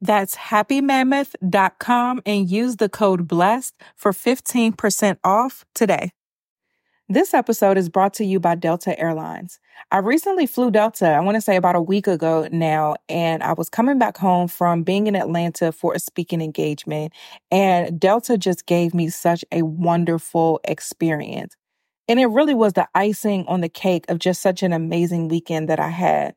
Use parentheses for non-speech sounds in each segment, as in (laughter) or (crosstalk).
That's happymammoth.com and use the code BLESSED for 15% off today. This episode is brought to you by Delta Airlines. I recently flew Delta, I want to say about a week ago now, and I was coming back home from being in Atlanta for a speaking engagement, and Delta just gave me such a wonderful experience. And it really was the icing on the cake of just such an amazing weekend that I had.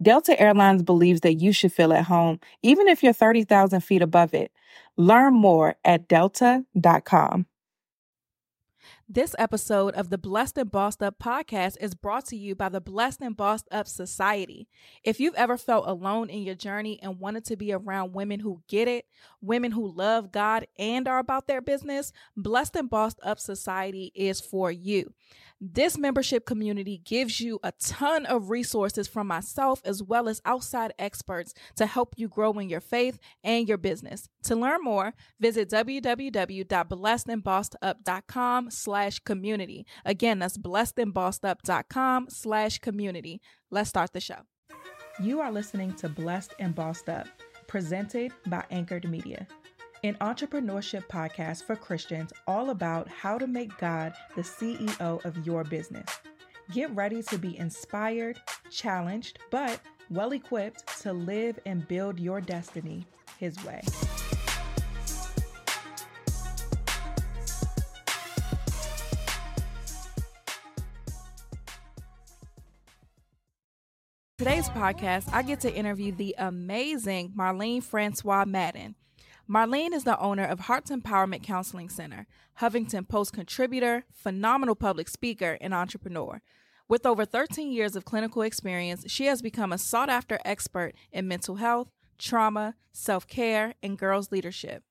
Delta Airlines believes that you should feel at home, even if you're 30,000 feet above it. Learn more at delta.com. This episode of the Blessed and Bossed Up podcast is brought to you by the Blessed and Bossed Up Society. If you've ever felt alone in your journey and wanted to be around women who get it, women who love God and are about their business, Blessed and Bossed Up Society is for you. This membership community gives you a ton of resources from myself as well as outside experts to help you grow in your faith and your business. To learn more, visit www.blessedandbossedup.com slash community. Again, that's blessedandbossedup.com slash community. Let's start the show. You are listening to Blessed and Bossed Up, presented by Anchored Media an entrepreneurship podcast for Christians all about how to make God the CEO of your business. Get ready to be inspired, challenged, but well equipped to live and build your destiny His way. Today's podcast, I get to interview the amazing Marline Francois Madden. Marline is the owner of Hearts Empowerment Counseling Center, Huffington Post contributor, phenomenal public speaker, and entrepreneur. With over 13 years of clinical experience, she has become a sought after expert in mental health, trauma, self care, and girls' leadership.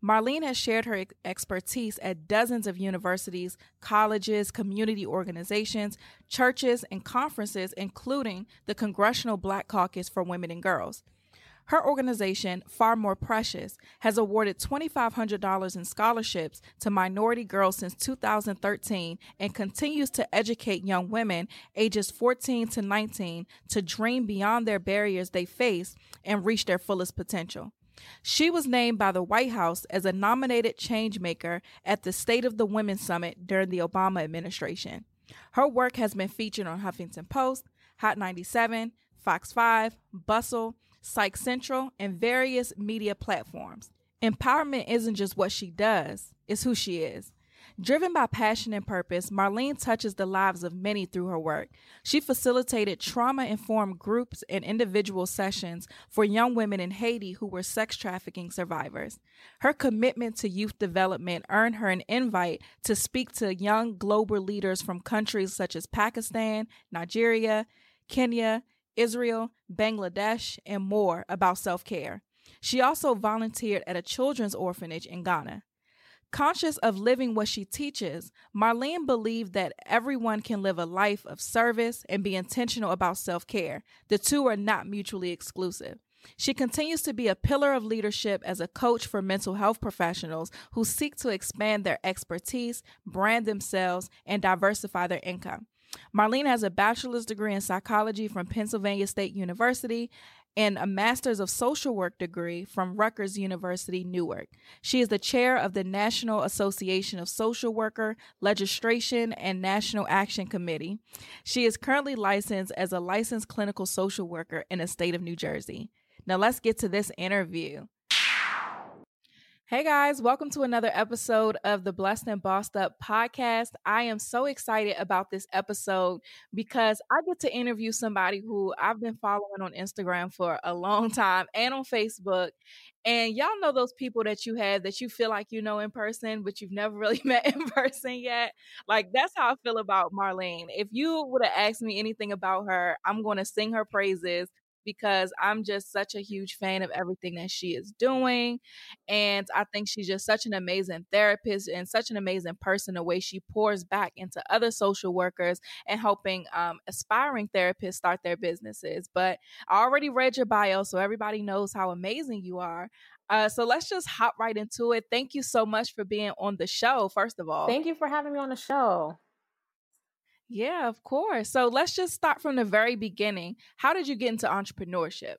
Marline has shared her expertise at dozens of universities, colleges, community organizations, churches, and conferences, including the Congressional Black Caucus for Women and Girls. Her organization, Far More Precious, has awarded $2,500 in scholarships to minority girls since 2013 and continues to educate young women ages 14 to 19 to dream beyond their barriers they face and reach their fullest potential. She was named by the White House as a nominated changemaker at the State of the Women Summit during the Obama administration. Her work has been featured on Huffington Post, Hot 97, Fox 5, Bustle, Psych Central, and various media platforms. Empowerment isn't just what she does, it's who she is. Driven by passion and purpose, Marline touches the lives of many through her work. She facilitated trauma informed groups and individual sessions for young women in Haiti who were sex trafficking survivors. Her commitment to youth development earned her an invite to speak to young global leaders from countries such as Pakistan, Nigeria, Kenya, Israel, Bangladesh, and more about self care. She also volunteered at a children's orphanage in Ghana. Conscious of living what she teaches, Marline believed that everyone can live a life of service and be intentional about self care. The two are not mutually exclusive. She continues to be a pillar of leadership as a coach for mental health professionals who seek to expand their expertise, brand themselves, and diversify their income. Marline has a bachelor's degree in psychology from Pennsylvania State University and a master's of social work degree from Rutgers University, Newark. She is the chair of the National Association of Social Worker Legislation and National Action Committee. She is currently licensed as a licensed clinical social worker in the state of New Jersey. Now let's get to this interview. Hey guys, welcome to another episode of the Blessed and Bossed Up podcast. I am so excited about this episode because I get to interview somebody who I've been following on Instagram for a long (laughs) time and on Facebook. And y'all know those people that you have that you feel like you know in person, but you've never (laughs) really met in person yet. Like that's how I feel about Marline. If you would have asked me anything about her, I'm going to sing her praises because I'm just such a huge fan of everything that she is doing. And I think she's just such an amazing therapist and such an amazing person, the way she pours back into other social workers and helping um, aspiring therapists start their businesses. But I already read your bio, so everybody knows how amazing you are. Uh, so let's just hop right into it. Thank you so much for being on the show, first of all. Thank you for having me on the show. Yeah, of course. So let's just start from the very beginning. How did you get into entrepreneurship?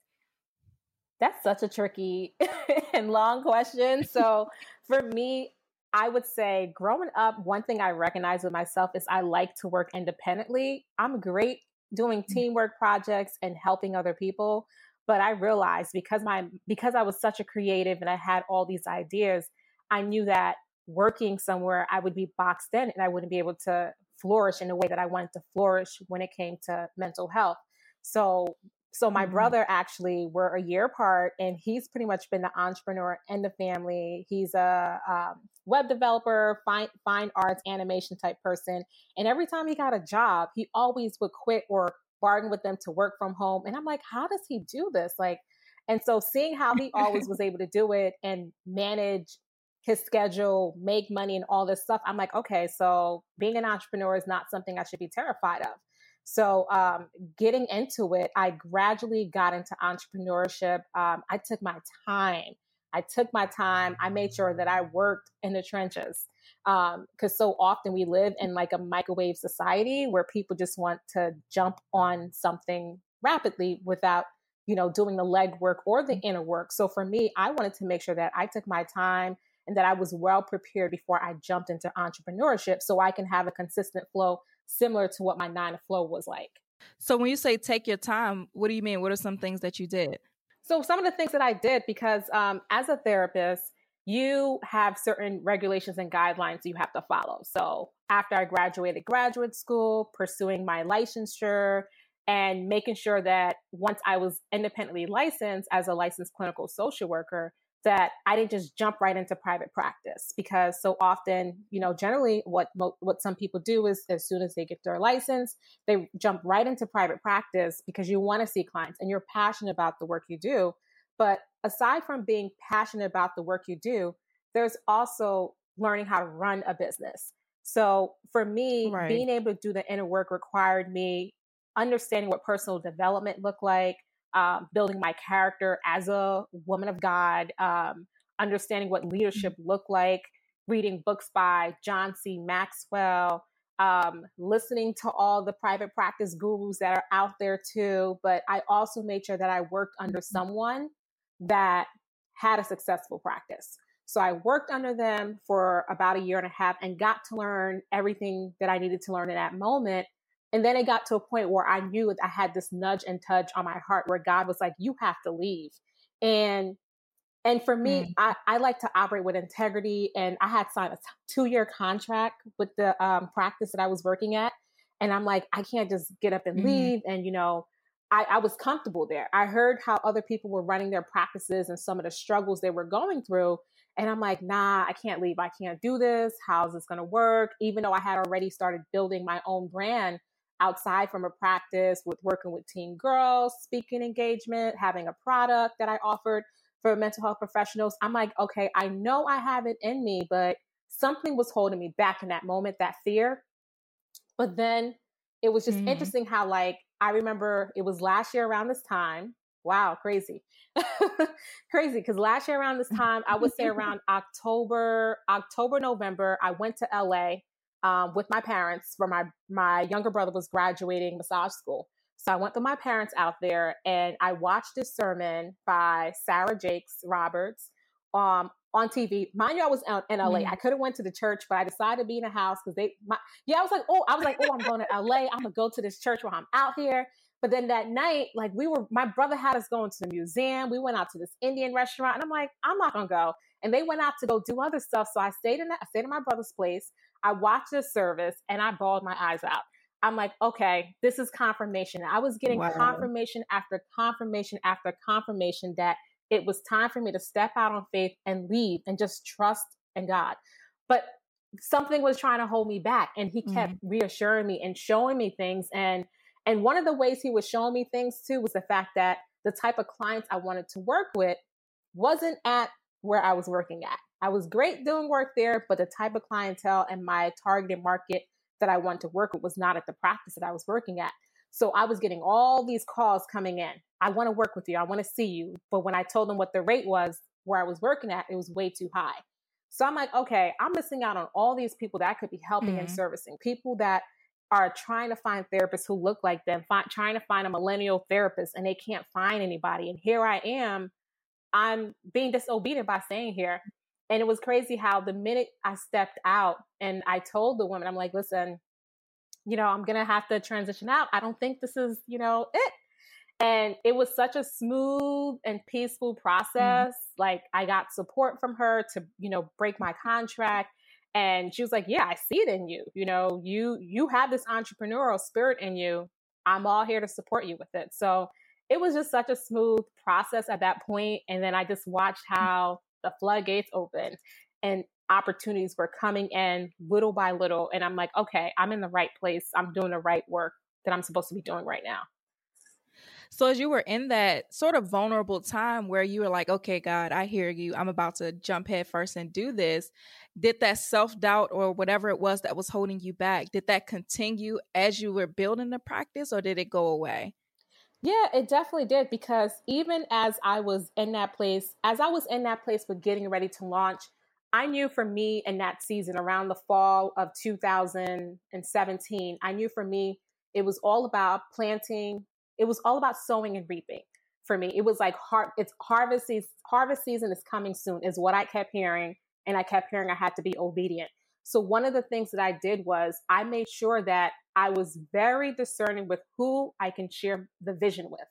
That's such a tricky (laughs) and long question. So for me, I would say growing up, one thing I recognize with myself is I like to work independently. I'm great doing mm. teamwork projects and helping other people. But I realized because my because I was such a creative and I had all these ideas, I knew that working somewhere I would be boxed in and I wouldn't be able to flourish in the way that I wanted to flourish when it came to mental health. So so my mm-hmm. brother actually we're a year apart and he's pretty much been the entrepreneur in the family. He's a um, web developer, fine fine arts, animation type person. And every time he got a job, he always would quit or bargain with them to work from home. And I'm like, how does he do this? Like, and so seeing how he always (laughs) was able to do it and manage his schedule, make money, and all this stuff. I'm like, okay, so being an entrepreneur is not something I should be terrified of. So, um, getting into it, I gradually got into entrepreneurship. Um, I took my time. I took my time. I made sure that I worked in the trenches because um, so often we live in like a microwave society where people just want to jump on something rapidly without you know doing the legwork or the inner work. So for me, I wanted to make sure that I took my time and that I was well prepared before I jumped into entrepreneurship so I can have a consistent flow similar to what my nine to flow was like. So when you say take your time, what do you mean? What are some things that you did? So some of the things that I did because um, as a therapist, you have certain regulations and guidelines you have to follow. So after I graduated graduate school, pursuing my licensure and making sure that once I was independently licensed as a licensed clinical social worker, that I didn't just jump right into private practice because so often, you know, generally what what some people do is as soon as they get their license, they jump right into private practice because you want to see clients and you're passionate about the work you do. But aside from being passionate about the work you do, there's also learning how to run a business. So for me, right. being able to do the inner work required me understanding what personal development looked like, um, building my character as a woman of God, um, understanding what leadership mm-hmm. looked like, reading books by John C. Maxwell, um, listening to all the private practice gurus that are out there too. But I also made sure that I worked under mm-hmm. someone that had a successful practice. So I worked under them for about a year and a half and got to learn everything that I needed to learn in that moment and then it got to a point where I knew that I had this nudge and touch on my heart where God was like, you have to leave. And And for me, mm. I, I like to operate with integrity. And I had signed a two year contract with the um, practice that I was working at. And I'm like, I can't just get up and mm. leave. And, you know, I, I was comfortable there. I heard how other people were running their practices and some of the struggles they were going through. And I'm like, nah, I can't leave. I can't do this. How's this going to work? Even though I had already started building my own brand outside from a practice with working with teen girls, speaking engagement, having a product that I offered for mental health professionals. I'm like, okay, I know I have it in me, but something was holding me back in that moment, that fear. But then it was just mm-hmm. interesting how, like, I remember it was last year around this time. Wow, crazy. (laughs) crazy. Because last year around this time, I would say around (laughs) October, October, November, I went to LA um, with my parents where my, my younger brother was graduating massage school. So I went with my parents out there and I watched this sermon by Sarah Jakes Roberts um, on TV. Mind you, I was out in LA. Mm. I could have went to the church, but I decided to be in a house because they, my, yeah, I was like, oh, I was like, oh, I'm going to LA. I'm gonna go to this church while I'm out here. But then that night, like we were, my brother had us going to the museum. We went out to this Indian restaurant, and I'm like, I'm not gonna go. And they went out to go do other stuff. So I stayed in that, I stayed in my brother's place. I watched the service, and I bawled my eyes out. I'm like, okay, this is confirmation. I was getting wow. confirmation after confirmation after confirmation that it was time for me to step out on faith and leave and just trust in God. But something was trying to hold me back and he kept mm-hmm. reassuring me and showing me things and and one of the ways he was showing me things too was the fact that the type of clients I wanted to work with wasn't at where I was working at. I was great doing work there, but the type of clientele and my targeted market that I wanted to work with was not at the practice that I was working at. So I was getting all these calls coming in. I want to work with you. I want to see you. But when I told them what the rate was where I was working at, it was way too high. So I'm like, okay, I'm missing out on all these people that I could be helping mm-hmm. and servicing. People that are trying to find therapists who look like them, trying to find a millennial therapist, and they can't find anybody. And here I am, I'm being disobedient by staying here. And it was crazy how the minute I stepped out and I told the woman, I'm like, listen, you know, I'm going to have to transition out. I don't think this is, you know, it. And it was such a smooth and peaceful mm-hmm. process. Mm-hmm. Like I got support from her to, you know, break my contract. And she was like, yeah, I see it in you. You know, you, you have this entrepreneurial spirit in you. I'm all here to support you with it. So it was just such a smooth process at that point. And then I just watched mm. how the floodgates opened and opportunities were coming in little by little. And I'm like, okay, I'm in the right place. I'm doing the right work that I'm supposed to be doing right now. So, as you were in that sort of vulnerable time where you were like, okay, God, I hear you. I'm about to jump head first and do this. Did that self doubt or whatever it was that was holding you back, did that continue as you were building the practice or did it go away? Yeah, it definitely did because even as I was in that place, as I was in that place with getting ready to launch, I knew for me in that season around the fall of 2017, I knew for me it was all about planting, it was all about sowing and reaping. For me, it was like har- it's harvest season, harvest season is coming soon is what I kept hearing and I kept hearing I had to be obedient. So one of the things that I did was I made sure that I was very discerning with who I can share the vision with.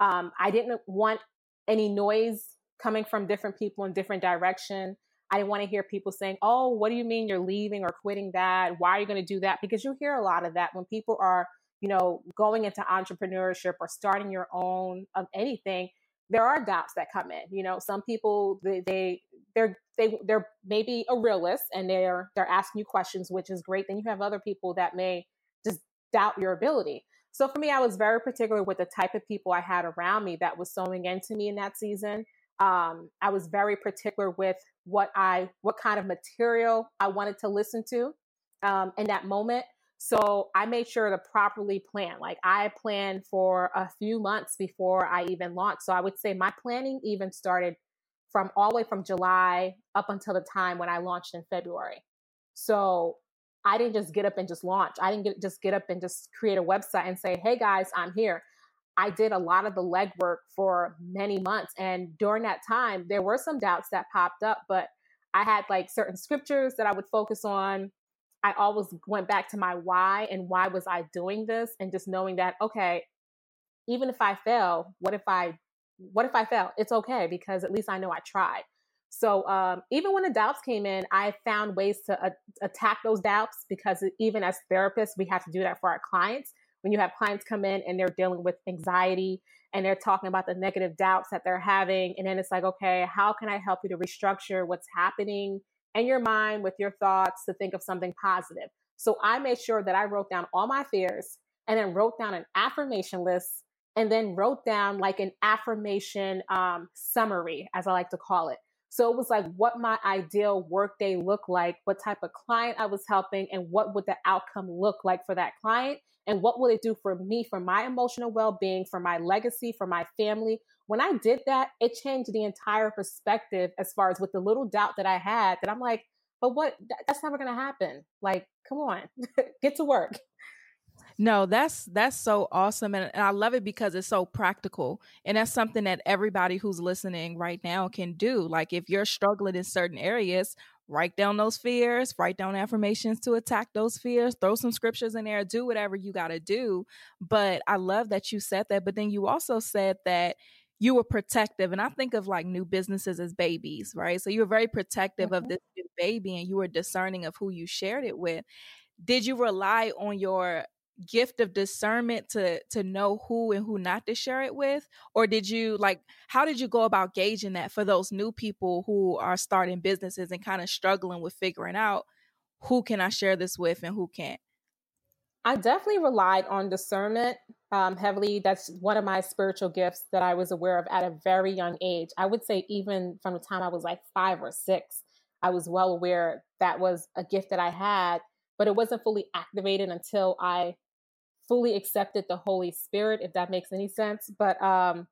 Um, I didn't want any noise coming from different people in different direction. I didn't want to hear people saying, "Oh, what do you mean you're leaving or quitting that? Why are you going to do that?" Because you hear a lot of that when people are, you know, going into entrepreneurship or starting your own of anything. There are doubts that come in. You know, some people they, they they're they they're maybe a realist and they're they're asking you questions, which is great. Then you have other people that may just doubt your ability. So for me, I was very particular with the type of people I had around me that was sowing into me in that season. Um, I was very particular with what I, what kind of material I wanted to listen to um, in that moment. So I made sure to properly plan. Like I planned for a few months before I even launched. So I would say my planning even started from all the way from July up until the time when I launched in February. So I didn't just get up and just launch. I didn't get, just get up and just create a website and say, hey guys, I'm here. I did a lot of the legwork for many months. And during that time, there were some doubts that popped up, but I had like certain scriptures that I would focus on. I always went back to my why and why was I doing this? And just knowing that, okay, even if I fail, what if I what if I fail? It's okay because at least I know I tried. So um, even when the doubts came in, I found ways to uh, attack those doubts because even as therapists, we have to do that for our clients. When you have clients come in and they're dealing with anxiety and they're talking about the negative doubts that they're having, and then it's like, okay, how can I help you to restructure what's happening in your mind with your thoughts to think of something positive? So I made sure that I wrote down all my fears and then wrote down an affirmation list and then wrote down like an affirmation um, summary, as I like to call it. So it was like what my ideal workday looked like, what type of client I was helping, and what would the outcome look like for that client, and what would it do for me, for my emotional well being, for my legacy, for my family. When I did that, it changed the entire perspective as far as with the little doubt that I had that I'm like, but what, that's never going to happen. Like, come on, (laughs) get to work. No, that's that's so awesome and, and, I love it because it's so practical. And that's something that everybody who's listening right now can do. Like if you're struggling in certain areas, write down those fears, write down affirmations to attack those fears, throw some scriptures in there, do whatever you got to do. But I love that you said that, but then you also said that you were protective and i think of like new businesses as babies right so you were very protective mm-hmm. of this new baby and you were discerning of who you shared it with did you rely on your gift of discernment to to know who and who not to share it with or did you like how did you go about gauging that for those new people who are starting businesses and kind of struggling with figuring out who can I share this with and who can't I definitely relied on discernment um, heavily. That's one of my spiritual gifts that I was aware of at a very young age. I would say, even from the time I was like five or six, I was well aware that was a gift that I had, but it wasn't fully activated until I fully accepted the Holy Spirit, if that makes any sense. But um,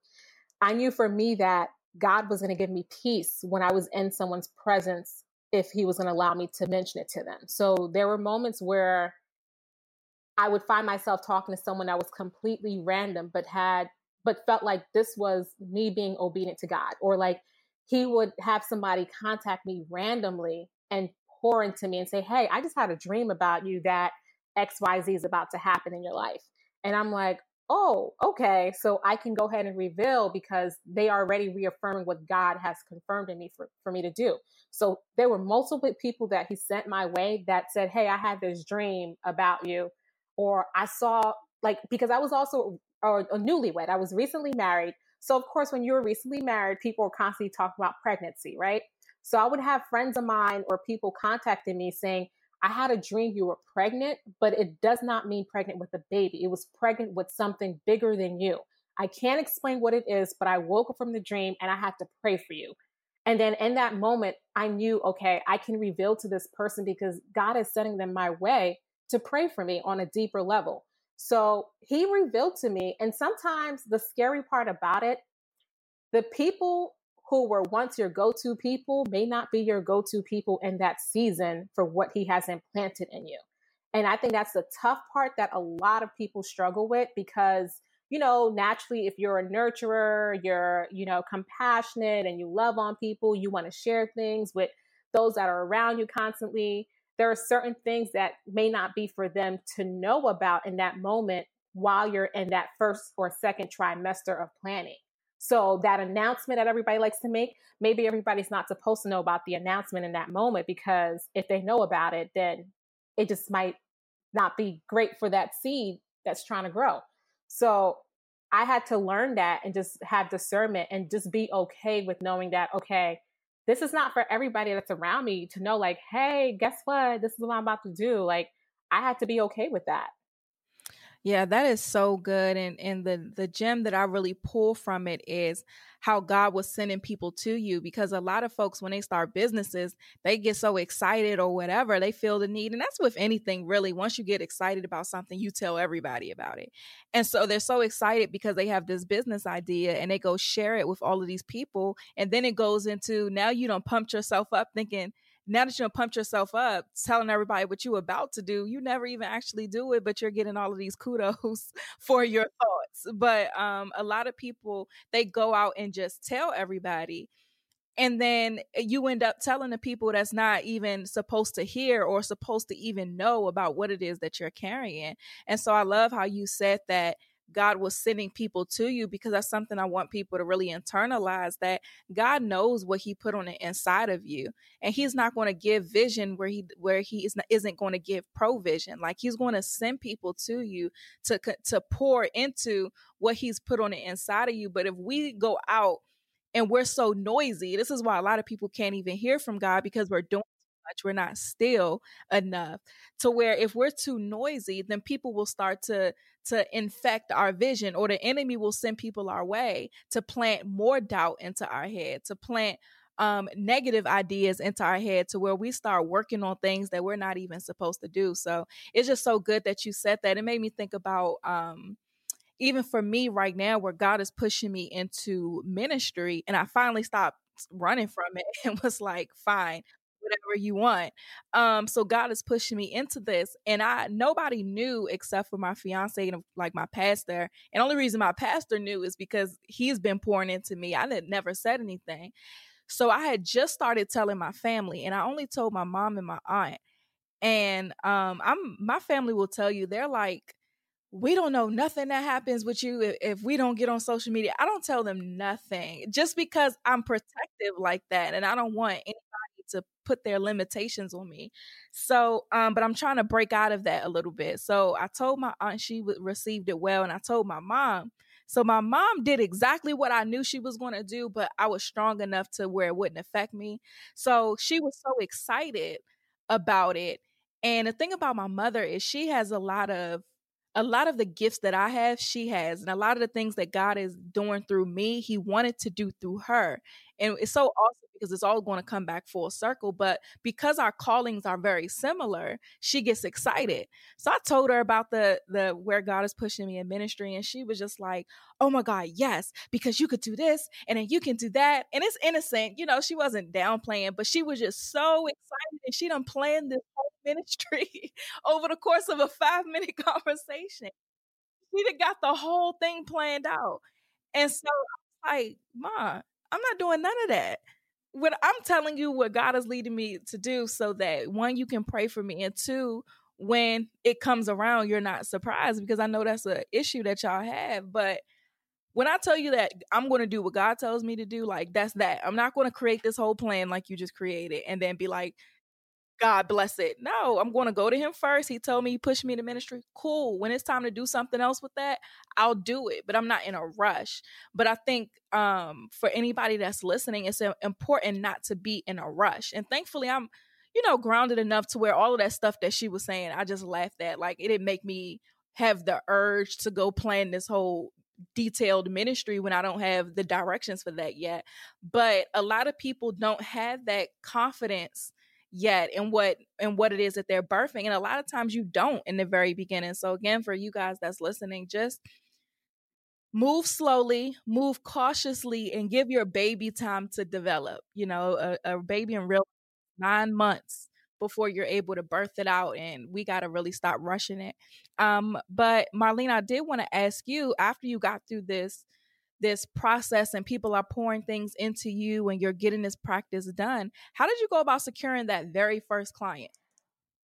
I knew for me that God was going to give me peace when I was in someone's presence if He was going to allow me to mention it to them. So there were moments where I would find myself talking to someone that was completely random, but had, but felt like this was me being obedient to God, or like He would have somebody contact me randomly and pour into me and say, Hey, I just had a dream about you that XYZ is about to happen in your life. And I'm like, oh, okay. So I can go ahead and reveal because they are already reaffirming what God has confirmed in me for, for me to do. So there were multiple people that he sent my way that said, Hey, I had this dream about you. Or I saw, like, because I was also a, a newlywed, I was recently married. So, of course, when you're recently married, people are constantly talking about pregnancy, right? So I would have friends of mine or people contacting me saying, I had a dream you were pregnant, but it does not mean pregnant with a baby. It was pregnant with something bigger than you. I can't explain what it is, but I woke up from the dream and I had to pray for you. And then in that moment, I knew, okay, I can reveal to this person because God is sending them my way to pray for me on a deeper level. So he revealed to me. And sometimes the scary part about it, the people who were once your go to people may not be your go to people in that season for what he has implanted in you. And I think that's the tough part that a lot of people struggle with because, you know, naturally, if you're a nurturer, you're, you know, compassionate and you love on people, you want to share things with those that are around you constantly. There are certain things that may not be for them to know about in that moment while you're in that first or second trimester of planning. So that announcement that everybody likes to make, maybe everybody's not supposed to know about the announcement in that moment because if they know about it, then it just might not be great for that seed that's trying to grow. So I had to learn that and just have discernment and just be okay with knowing that, okay, this is not for everybody that's around me to know, like, hey, guess what? This is what I'm about to do. Like, I had to be okay with that. Yeah, that is so good. And and the the gem that I really pull from it is how God was sending people to you because a lot of folks when they start businesses, they get so excited or whatever, they feel the need. And that's with anything really. Once you get excited about something, you tell everybody about it. And so they're so excited because they have this business idea and they go share it with all of these people. And then it goes into now you don't pump yourself up thinking, now that you're pumped yourself up, telling everybody what you're about to do, you never even actually do it, but you're getting all of these kudos (laughs) for your thoughts. But um, a lot of people, they go out and just tell everybody. And then you end up telling the people that's not even supposed to hear or supposed to even know about what it is that you're carrying. And so I love how you said that God was sending people to you because that's something I want people to really internalize that God knows what he put on the inside of you and he's not going to give vision where he where he is not, isn't going to give provision. Like he's going to send people to you to to pour into what he's put on the inside of you but if we go out and we're so noisy this is why a lot of people can't even hear from God because we're doing much we're not still enough to where if we're too noisy then people will start to to infect our vision or the enemy will send people our way to plant more doubt into our head to plant um, negative ideas into our head to where we start working on things that we're not even supposed to do. So it's just so good that you said that. It made me think about um, even for me right now where god is pushing me into ministry and i finally stopped running from it (laughs) and was like fine whatever you want. Um, so God is pushing me into this, and I nobody knew except for my fiance and like my pastor. And only reason my pastor knew is because he's been pouring into me. I had never said anything, so I had just started telling my family, and I only told my mom and my aunt. And um, I'm my family will tell you they're like we don't know nothing that happens with you if, if, we don't get on social media. I don't tell them nothing just because I'm protective like that and I don't want to put their limitations on me. So, um, but I'm trying to break out of that a little bit. So I told my aunt she received it well, and I told my mom. So my mom did exactly what I knew she was going to do, but I was strong enough to where it wouldn't affect me. So she was so excited about it. And the thing about my mother is she has a lot of a lot of the gifts that I have, she has. And a lot of the things that God is doing through me, He wanted to do through her. And it's so awesome because it's all going to come back full circle. But because our callings are very similar, she gets excited. So I told her about the the where God is pushing me in ministry, and she was just like, "Oh my God, yes, because you could do this, and then you can do that." And it's innocent, you know. She wasn't downplaying, but she was just so excited, and she done planned this whole (laughs) ministry over the course of a five minute (laughs) conversation. She done got the whole thing planned out, and so I like, "Ma." I'm not doing none of that what I'm telling you what God is leading me to do so that one, you can pray for me, and two, when it comes around, you're not surprised because I know that's an issue that y'all have. But when I tell you that I'm going to do what God tells me to do, like that's that. I'm not going to create this whole plan like you just created and then be like, God bless it. No, I'm going to go to him first. He told me he pushed me to ministry. Cool. When it's time to do something else with that, I'll do it, but I'm not in a rush. But I think um, for anybody that's listening, it's important not to be in a rush. And thankfully, I'm, you know, grounded enough to where all of that stuff that she was saying, I just laughed at. Like it didn't make me have the urge to go plan this whole detailed ministry when I don't have the directions for that yet. But a lot of people don't have that confidence yet and what and what it is that they're birthing and a lot of times you don't in the very beginning so again for you guys that's listening just move slowly move cautiously and give your baby time to develop you know a, a baby in real nine months before you're able to birth it out and we got to really stop rushing it. Um but marline i did want to ask you after you got through this this process and people are pouring things into you and you're getting this practice done. How did you go about securing that very first client?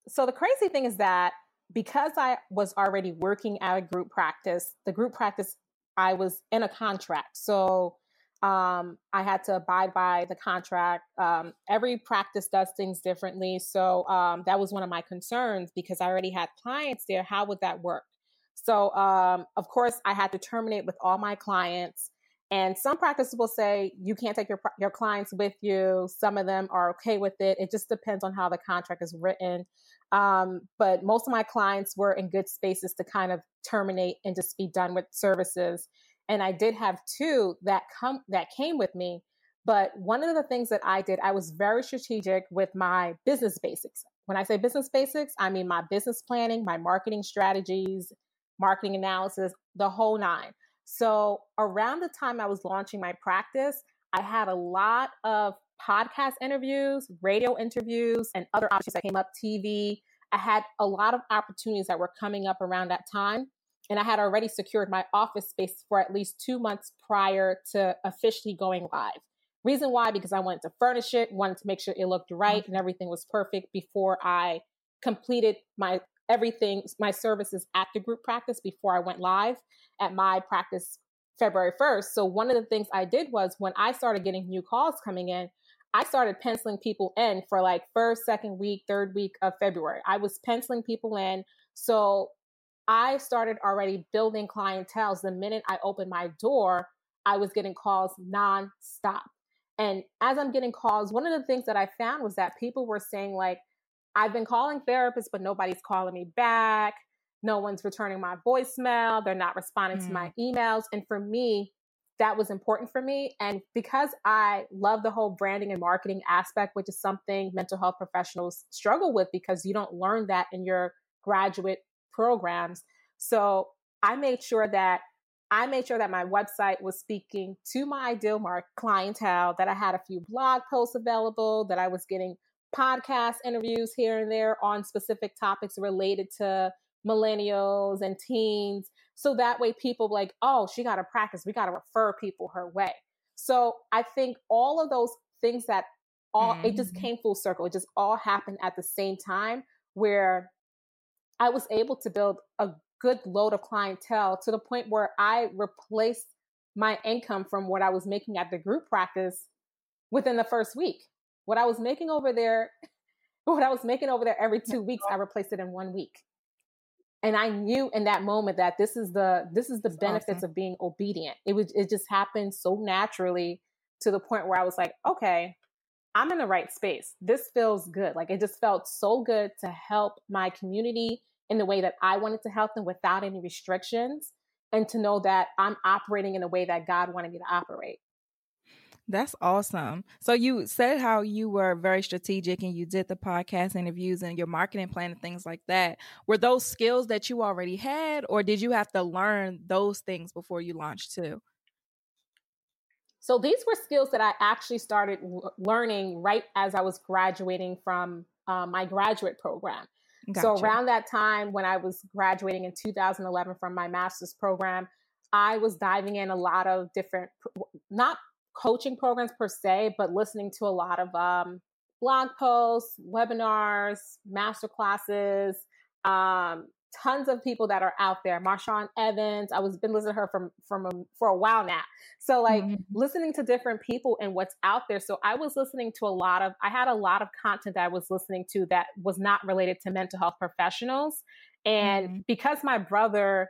So the crazy thing is that because I was already working at a group practice, the group practice I was in a contract. So um, I had to abide by the contract. Um, every practice does things differently. So um, that was one of my concerns because I already had clients there. How would that work? So, um, of course, I had to terminate with all my clients. And some practices will say you can't take your your clients with you. Some of them are okay with it. It just depends on how the contract is written. Um, but most of my clients were in good spaces to kind of terminate and just be done with services. And I did have two that come that came with me. But one of the things that I did, I was very strategic with my business basics. When I say business basics, I mean my business planning, my marketing strategies, marketing analysis, the whole nine. So around the time I was launching my practice, I had a lot of podcast interviews, radio interviews, and other options that came up, TV. I had a lot of opportunities that were coming up around that time. And I had already secured my office space for at least two months prior to officially going live. Reason why, because I wanted to furnish it, wanted to make sure it looked right and mm-hmm. everything was perfect before I completed my everything, my services at the group practice before I went live at my practice February 1st. So one of the things I did was when I started getting new calls coming in, I started penciling people in for like first, second week, third week of February. I was penciling people in. So I started already building clientele. The minute I opened my door, I was getting calls nonstop. And as I'm getting calls, one of the things that I found was that people were saying, like, I've been calling therapists, but nobody's calling me back. No one's returning my voicemail. They're not responding mm. to my mm. emails. And for me, that was important for me. And because I love the whole branding and marketing aspect, which is something mental health professionals struggle with because you don't learn that in your graduate programs. So I made sure that I made sure that my website was speaking to my ideal mark clientele, that I had a few blog posts available, that I was getting podcast interviews here and there on specific topics related to millennials and teens. So that way people like, oh, she got to practice. We got to refer people her way. So I think all of those things that all, mm-hmm. it just mm-hmm. came full circle. It just all happened at the same time where I was able to build a good load of clientele to the point where I replaced my income from what I was making at the group practice within the first week. What I was making over there, (laughs) what I was making over there every two weeks, I (laughs) replaced it in one week. And I knew in that moment that this is the this is the That's benefits awesome. of being obedient. It was it just happened so naturally to the point where I was like, okay, I'm in the right space. This feels good. Like it just felt so good to help my community in the way that I wanted to help them without any restrictions and to know that I'm operating in a way that God wanted me to operate. That's awesome. So you said how you were very strategic and you did the podcast interviews and your marketing plan and things like that. Were those skills that you already had or did you have to learn those things before you launched too? So these were skills that I actually started learning right as I was graduating from uh, my graduate program. Gotcha. So around that time when I was graduating in 2011 from my master's program, I was diving in a lot of different, not coaching programs per se, but listening to a lot of um, blog posts, webinars, master classes, um, tons of people that are out there. Marshawn Evans, I was been listening to her from from a, for a while now. So like mm-hmm. listening to different people and what's out there. So I was listening to a lot of I had a lot of content that I was listening to that was not related to mental health professionals. And mm-hmm. because my brother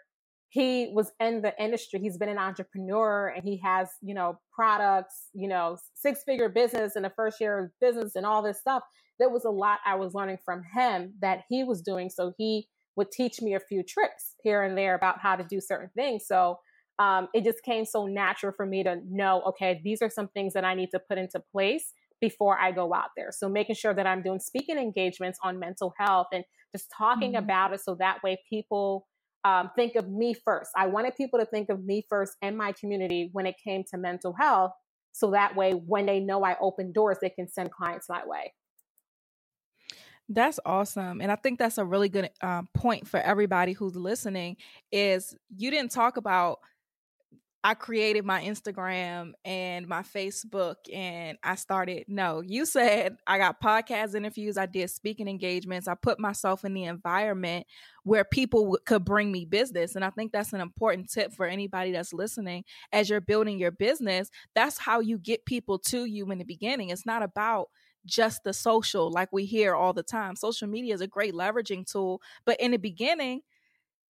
he was in the industry. He's been an entrepreneur and he has, you know, products, you know, six figure business in the first year of business and all this stuff. There was a lot I was learning from him that he was doing. So he would teach me a few tricks here and there about how to do certain things. So um, it just came so natural for me to know, okay, these are some things that I need to put into place before I go out there. So making sure that I'm doing speaking engagements on mental health and just talking mm-hmm. about it so that way people um, think of me first. I wanted people to think of me first and my community when it came to mental health. So that way, when they know I open doors, they can send clients my way. That's awesome. And I think that's a really good um, point for everybody who's listening is you didn't talk about I created my Instagram and my Facebook and I started. No, you said I got podcast interviews, I did speaking engagements, I put myself in the environment where people w- could bring me business. And I think that's an important tip for anybody that's listening as you're building your business. That's how you get people to you in the beginning. It's not about just the social like we hear all the time. Social media is a great leveraging tool, but in the beginning,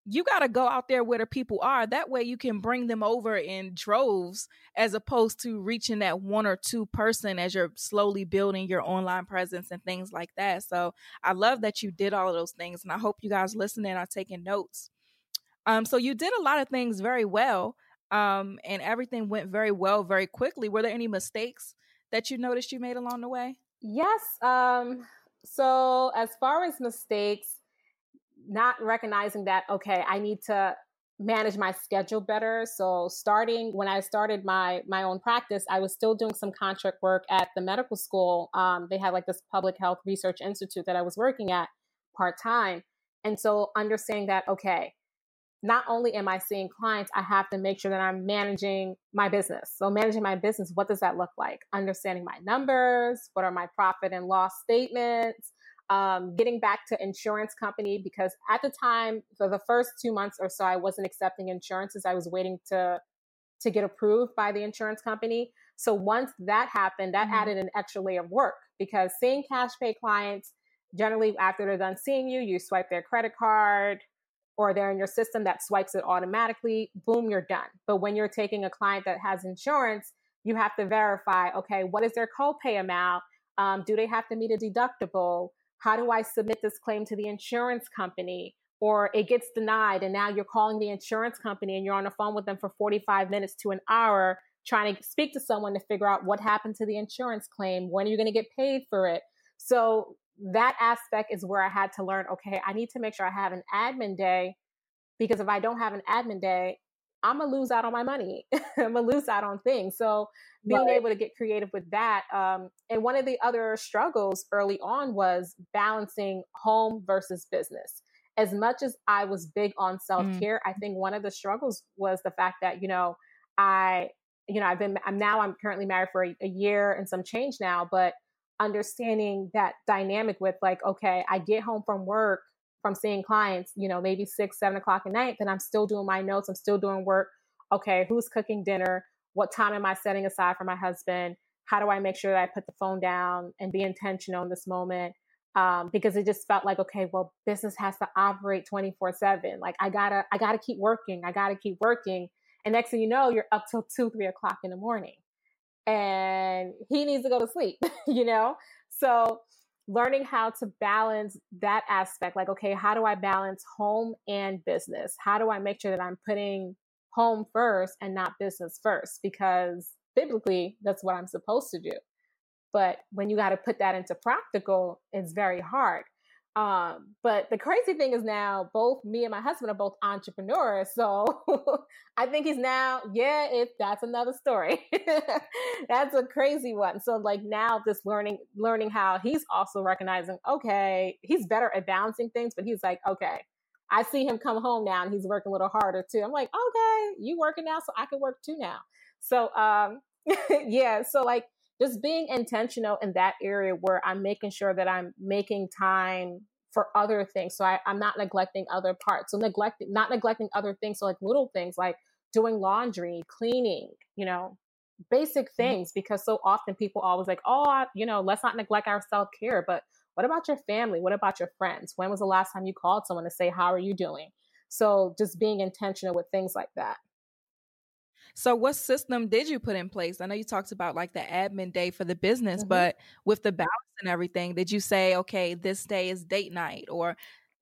you got to go out there where the people are. That way you can bring them over in droves as opposed to reaching that one or two person as you're slowly building your online presence and things like that. So I love that you did all of those things and I hope you guys listening are taking notes. Um, so you did a lot of things very well. Um, and everything went very well very quickly. Were there any mistakes that you noticed you made along the way? Yes. Um, so as far as mistakes, not recognizing that okay i need to manage my schedule better. So starting when i started my my own practice i was still doing some contract work at the medical school. Um, they had like this public health research institute that i was working at part-time. And so understanding that okay not only am i seeing clients i have to make sure that i'm managing my business. So managing my business what does that look like? Understanding my numbers what are my profit and loss statements um, getting back to insurance company because at the time for the first two months or so i wasn't accepting insurances. I was waiting to to get approved by the insurance company. So once that happened that mm-hmm. added an extra layer of work because seeing cash pay clients generally after they're done seeing you you swipe their credit card or they're in your system that swipes it automatically boom you're done. But when you're taking a client that has insurance you have to verify okay what is their copay amount? Um, do they have to meet a deductible how do I submit this claim to the insurance company? Or it gets denied, and now you're calling the insurance company and you're on the phone with them for 45 minutes to an hour trying to speak to someone to figure out what happened to the insurance claim. When are you going to get paid for it? So that aspect is where I had to learn okay, I need to make sure I have an admin day because if I don't have an admin day, I'm gonna lose out on my money. (laughs) I'm gonna lose out on things. So being right. able to get creative with that. Um, and one of the other struggles early on was balancing home versus business. As much as I was big on self care, mm. I think one of the struggles was the fact that you know I, you know, I've been I'm now I'm currently married for a, a year and some change now, but understanding that dynamic with like, okay, I get home from work from seeing clients, you know, maybe six, seven o'clock at night, then I'm still doing my notes, I'm still doing work. Okay, who's cooking dinner? What time am I setting aside for my husband? How do I make sure that I put the phone down and be intentional in this moment? Um, because it just felt like, okay, well, business has to operate 24 seven. Like I gotta, I gotta keep working. I gotta keep working. And next thing you know, you're up till two, three o'clock in the morning and he needs to go to sleep, (laughs) you know? So learning how to balance that aspect like okay how do i balance home and business? How do i make sure that i'm putting home first and not business first? Because biblically that's what i'm supposed to do. But when you got to put that into practical it's very hard um, but the crazy thing is now both me and my husband are both entrepreneurs. So (laughs) I think he's now, yeah, it that's another story. (laughs) that's a crazy one. So like now just learning learning how he's also recognizing, okay, he's better at balancing things, but he's like, okay, I see him come home now and he's working a little harder too. I'm like, okay, you working now, so I can work too now. So um (laughs) yeah, so like just being intentional in that area where I'm making sure that I'm making time for other things. So I, am not neglecting other parts. So neglecting, not neglecting other things. So like little things like doing laundry, cleaning, you know, basic mm-hmm. things. Because so often people always like, oh, I, you know, let's not neglect our self care. But what about your family? What about your friends? When was the last time you called someone to say, how are you doing? So just being intentional with things like that. So, what system did you put in place? I know you talked about like the admin day for the business, mm-hmm. but with the balance and everything, did you say, okay, this day is date night or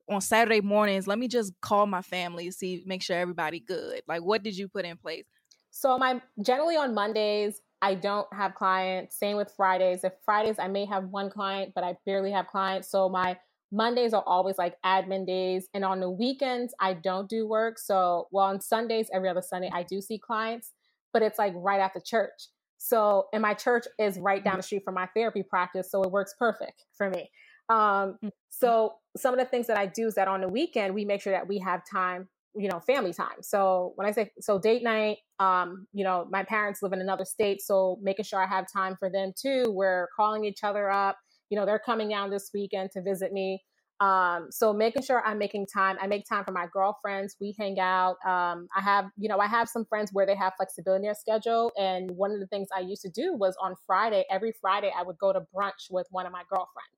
on Saturday mornings, let me just call my family to see, make sure everybody good? Like, what did you put in place? So, my generally on Mondays, I don't have clients. Same with Fridays. If Fridays, I may have one client, but I barely have clients. So, my Mondays are always like admin days. And on the weekends, I don't do work. So, well, on Sundays, every other Sunday, I do see clients, but it's like right after church. So, and my church is right down the street from my therapy practice. So it works perfect for me. Um, so, some of the things that I do is that on the weekend, we make sure that we have time, you know, family time. So, when I say so, date night, um, you know, my parents live in another state. So, making sure I have time for them too. We're calling each other up you know, they're coming down this weekend to visit me. Um, so making sure I'm making time, I make time for my girlfriends. We hang out. Um, I have, you know, I have some friends where they have flexibility in their schedule. And one of the things I used to do was on Friday, every Friday, I would go to brunch with one of my girlfriends.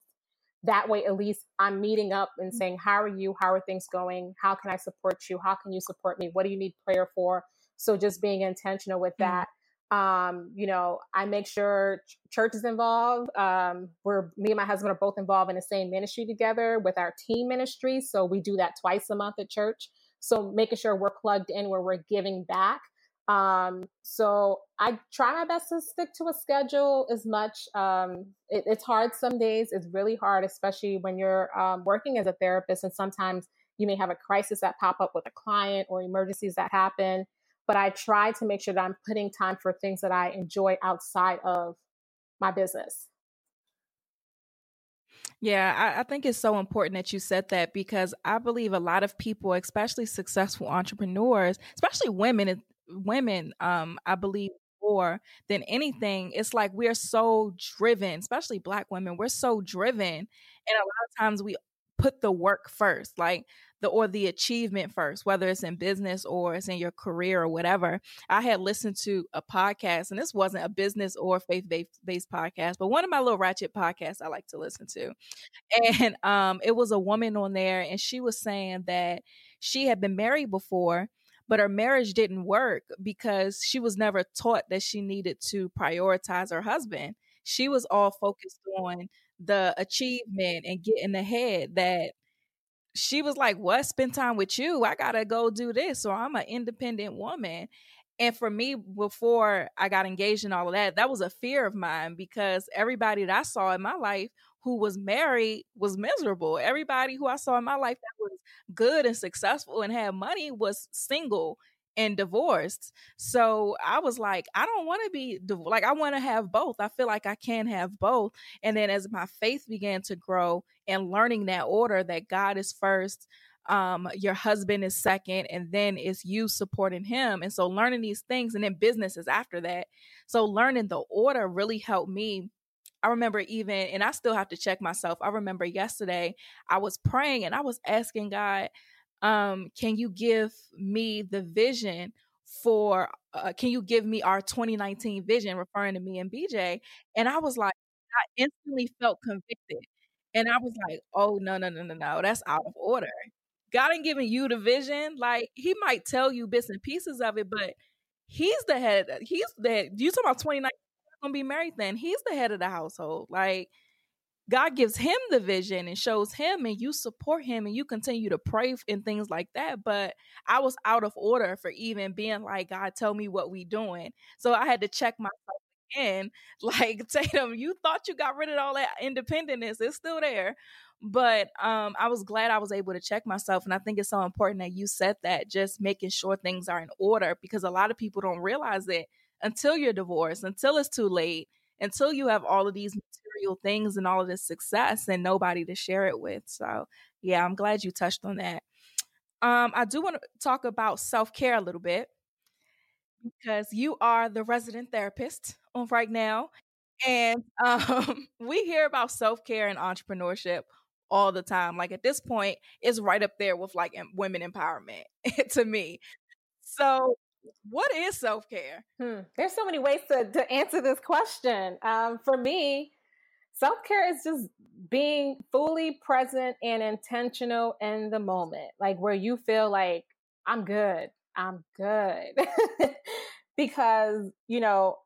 That way, at least I'm meeting up and saying, How are you? How are things going? How can I support you? How can you support me? What do you need prayer for? So just being intentional with mm-hmm. Um, you know, I make sure ch- church is involved. Um, we're me and my husband are both involved in the same ministry together with our team ministry. So we do that twice a month at church. So making sure we're plugged in where we're giving back. Um, so I try my best to stick to a schedule as much. Um, it, it's hard some days. It's really hard, especially when you're um, working as a therapist, and sometimes you may have a crisis that pop up with a client or emergencies that happen but I try to make sure that I'm putting time for things that I enjoy outside of my business. Yeah, I, I, think it's so important that you said that because I believe a lot of people, especially successful entrepreneurs, especially women, women, um, I believe more than anything, it's like we're so driven, especially black women, we're so driven. And a lot of times we put the work first, like the or the achievement first, whether it's in business or it's in your career or whatever. I had listened to a podcast, and this wasn't a business or faith based podcast, but one of my little ratchet podcasts I like to listen to. (laughs) And um, it was a woman on there, and she was saying that she had been married before but her marriage didn't work because she was never taught that she needed to prioritize her husband. She was all focused on the achievement and getting ahead that she was like, What? Spend time with you. I got to go do this. So I'm an independent woman. And for me, before I got engaged and all of that, that was a fear of mine because everybody that I saw in my life who was married was miserable. Everybody who I saw in my life that was good and successful and had money was single and divorced. So I was like, I don't want to be like I want to have both. I feel like I can have both. And then as my faith began to grow and learning that order that God is first, um your husband is second and then it's you supporting him and so learning these things and then business is after that so learning the order really helped me I remember even, and I still have to check myself. I remember yesterday I was praying and I was asking God, um, can you give me the vision for, uh, can you give me our 2019 vision, referring to me and BJ? And I was like, I instantly felt convicted. And I was like, oh, no, no, no, no, no, that's out of order. God ain't giving you the vision. Like, He might tell you bits and pieces of it, but He's the head. He's the, you talking about 2019 gonna be married then. He's the head of the household. Like God gives him the vision and shows him, and you support him and you continue to pray and things like that. But I was out of order for even being like, God, tell me what we doing. So I had to check myself again. (laughs) Like (laughs) Tatum, you thought you got rid of all that independence. It's still there. But um, I was glad I was able to check myself. And I think it's so important that you said that, just making sure things are in order because a lot of people don't realize it until you're divorced, until it's too late, until you have all of these material things and all of this success and nobody to share it with. So, yeah, I'm glad you touched on that. Um, I do want to talk about self care a little bit because you are the resident therapist right now. And (laughs) um, we hear about self care and entrepreneurship all the time. Like at this point, it's right up there with like women empowerment (laughs) to me. So, what is self care? Hmm. There's so many ways to, to answer this question. Um, for me, self care is just being fully present and intentional in the moment, like where you feel like, I'm good, I'm good. (laughs) because, you know,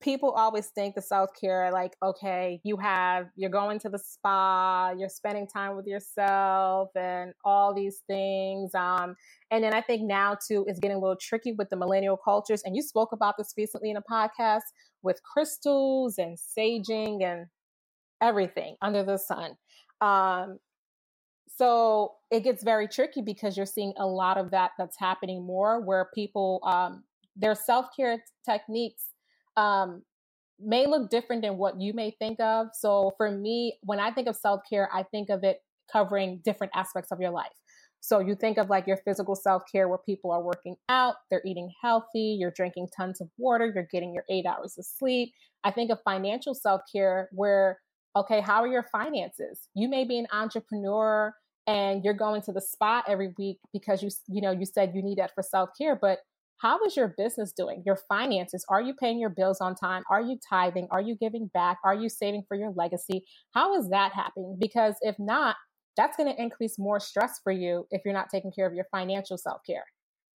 people always think the self care like okay you have you're going to the spa you're spending time with yourself and all these things um and then i think now too is getting a little tricky with the millennial cultures and you spoke about this recently in a podcast with crystals and saging and everything under the sun um so it gets very tricky because you're seeing a lot of that that's happening more where people um their self-care techniques um, may look different than what you may think of. So for me, when I think of self care, I think of it covering different aspects of your life. So you think of like your physical self care where people are working out, they're eating healthy, you're drinking tons of water, you're getting your eight hours of sleep. I think of financial self care where, okay, how are your finances? You may be an entrepreneur and you're going to the spa every week because you, you know, you said you need that for self care, but how is your business doing? Your finances? Are you paying your bills on time? Are you tithing? Are you giving back? Are you saving for your legacy? How is that happening? Because if not, that's going to increase more stress for you if you're not taking care of your financial self care.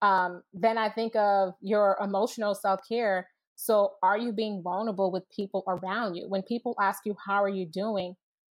Um, then I think of your emotional self care. So, are you being vulnerable with people around you? When people ask you, How are you doing?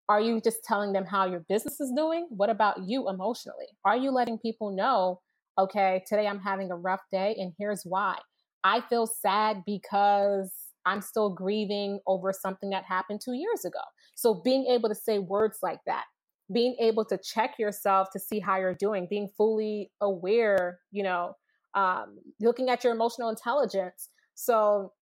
Are you just telling them how your business is doing? What about you emotionally? Are you letting people know okay, today I'm having a rough day, and here's why. I feel sad because I'm still grieving over something that happened two years ago. So, being able to say words like that, being able to check yourself to see how you're doing, being fully aware, you know, um, looking at your emotional intelligence. So,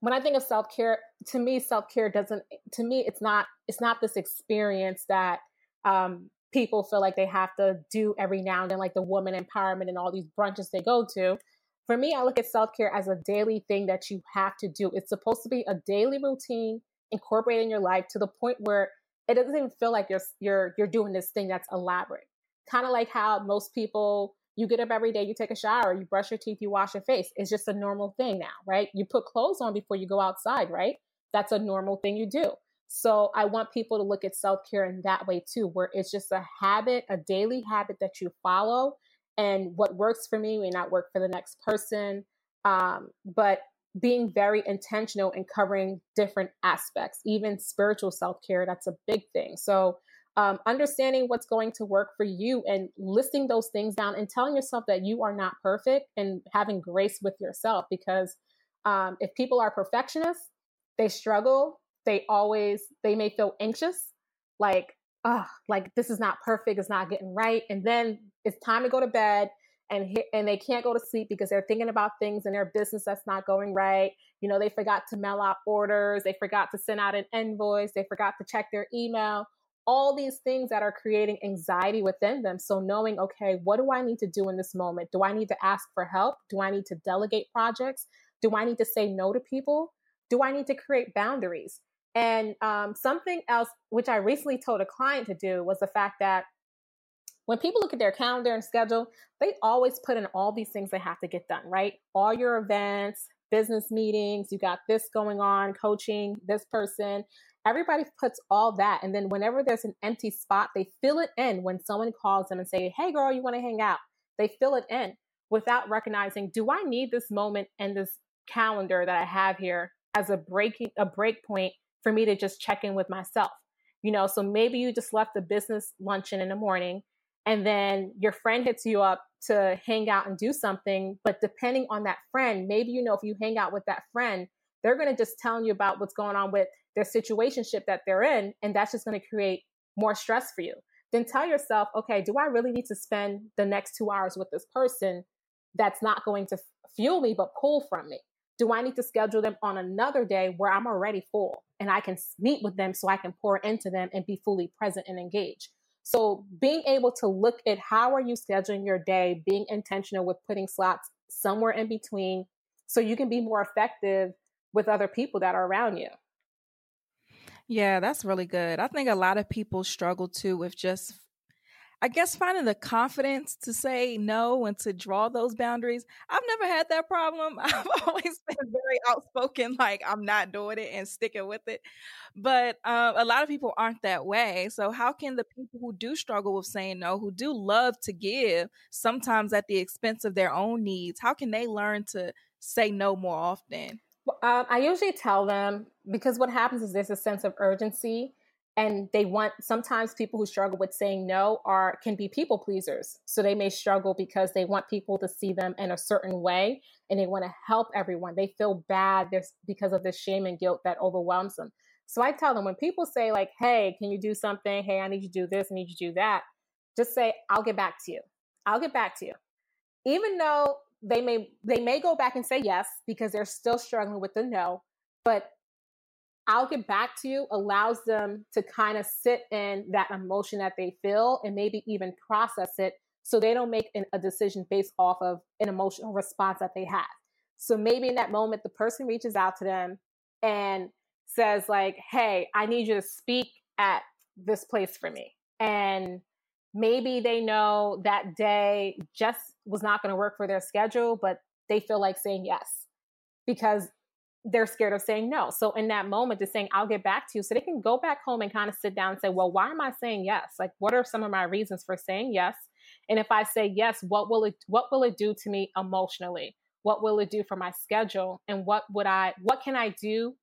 when I think of self care, to me, self care doesn't. To me, it's not. It's not this experience that um, people feel like they have to do every now and then, like the woman empowerment and all these brunches they go to. for me, I look at self care as a daily thing that you have to do. It's supposed to be a daily routine incorporated in your life to the point where it doesn't even feel like you're you're you're doing this thing that's elaborate. Kind of like how most people you get up every day, you take a shower, you brush your teeth, you wash your face. It's just a normal thing now, right? You put clothes on before you go outside, right? That's a normal thing you do. So I want people to look at self care in that way too, where it's just a habit, a daily habit that you follow. And what works for me may not work for the next person. Um, but being very intentional and covering different aspects, even spiritual self care, that's a big thing. So um, understanding what's going to work for you and listing those things down and telling yourself that you are not perfect and having grace with yourself because um, if people are perfectionists they struggle they always they may feel anxious like oh like this is not perfect it's not getting right and then it's time to go to bed and and they can't go to sleep because they're thinking about things in their business that's not going right you know they forgot to mail out orders they forgot to send out an invoice they forgot to check their email all these things that are creating anxiety within them. So, knowing, okay, what do I need to do in this moment? Do I need to ask for help? Do I need to delegate projects? Do I need to say no to people? Do I need to create boundaries? And um, something else, which I recently told a client to do, was the fact that when people look at their calendar and schedule, they always put in all these things they have to get done, right? All your events, business meetings, you got this going on, coaching this person. Everybody puts all that. And then whenever there's an empty spot, they fill it in when someone calls them and say, Hey girl, you want to hang out? They fill it in without recognizing, do I need this moment and this calendar that I have here as a breaking a break point for me to just check in with myself? You know, so maybe you just left the business luncheon in the morning and then your friend hits you up to hang out and do something. But depending on that friend, maybe you know if you hang out with that friend, they're going to just tell you about what's going on with their situationship that they're in, and that's just going to create more stress for you. Then tell yourself, okay, do I really need to spend the next two hours with this person that's not going to fuel me but pull from me? Do I need to schedule them on another day where I'm already full and I can meet with them so I can pour into them and be fully present and engaged? So being able to look at how are you scheduling your day, being intentional with putting slots somewhere in between so you can be more effective with other people that are around you. Yeah, that's really good. I think a lot of people struggle too with just, I guess, finding the confidence to say no and to draw those boundaries. I've never had that problem. (laughs) I've always been very outspoken, like I'm not doing it and sticking with it. But um, a lot of people aren't that way. So, how can the people who do struggle with saying no, who do love to give, sometimes at the expense of their own needs, how can they learn to say no more often? Um, I usually tell them because what happens is there's a sense of urgency, and they want. Sometimes people who struggle with saying no are can be people pleasers, so they may struggle because they want people to see them in a certain way, and they want to help everyone. They feel bad because of the shame and guilt that overwhelms them. So I tell them when people say like, "Hey, can you do something? Hey, I need you to do this. I need you to do that." Just say, "I'll get back to you. I'll get back to you." Even though they may they may go back and say yes because they're still struggling with the no but i'll get back to you allows them to kind of sit in that emotion that they feel and maybe even process it so they don't make an, a decision based off of an emotional response that they have. So maybe in that moment the person reaches out to them and says like hey i need you to speak at this place for me. And maybe they know that day just was not going to work for their schedule, but they feel like saying yes. Because they're scared of saying no. So in that moment, just saying, I'll get back to you. So they can go back home and kind of sit down and say, well, why am I saying yes? Like, what are some of my reasons for saying yes? And if I say yes, what will it what will it do to me emotionally? What will it do for my schedule? And what would I what can I do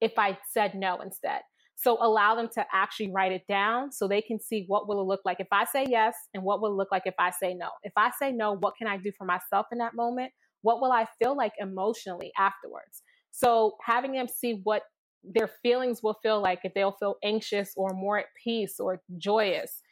if I said no instead? So allow them to actually write it down so they can see what will it look like if I say yes and what will it look like if I say no. If I say no, what can I do for myself in that moment? What will I feel like emotionally afterwards? So having them see what their feelings will feel like if they'll feel anxious or more at peace or joyous.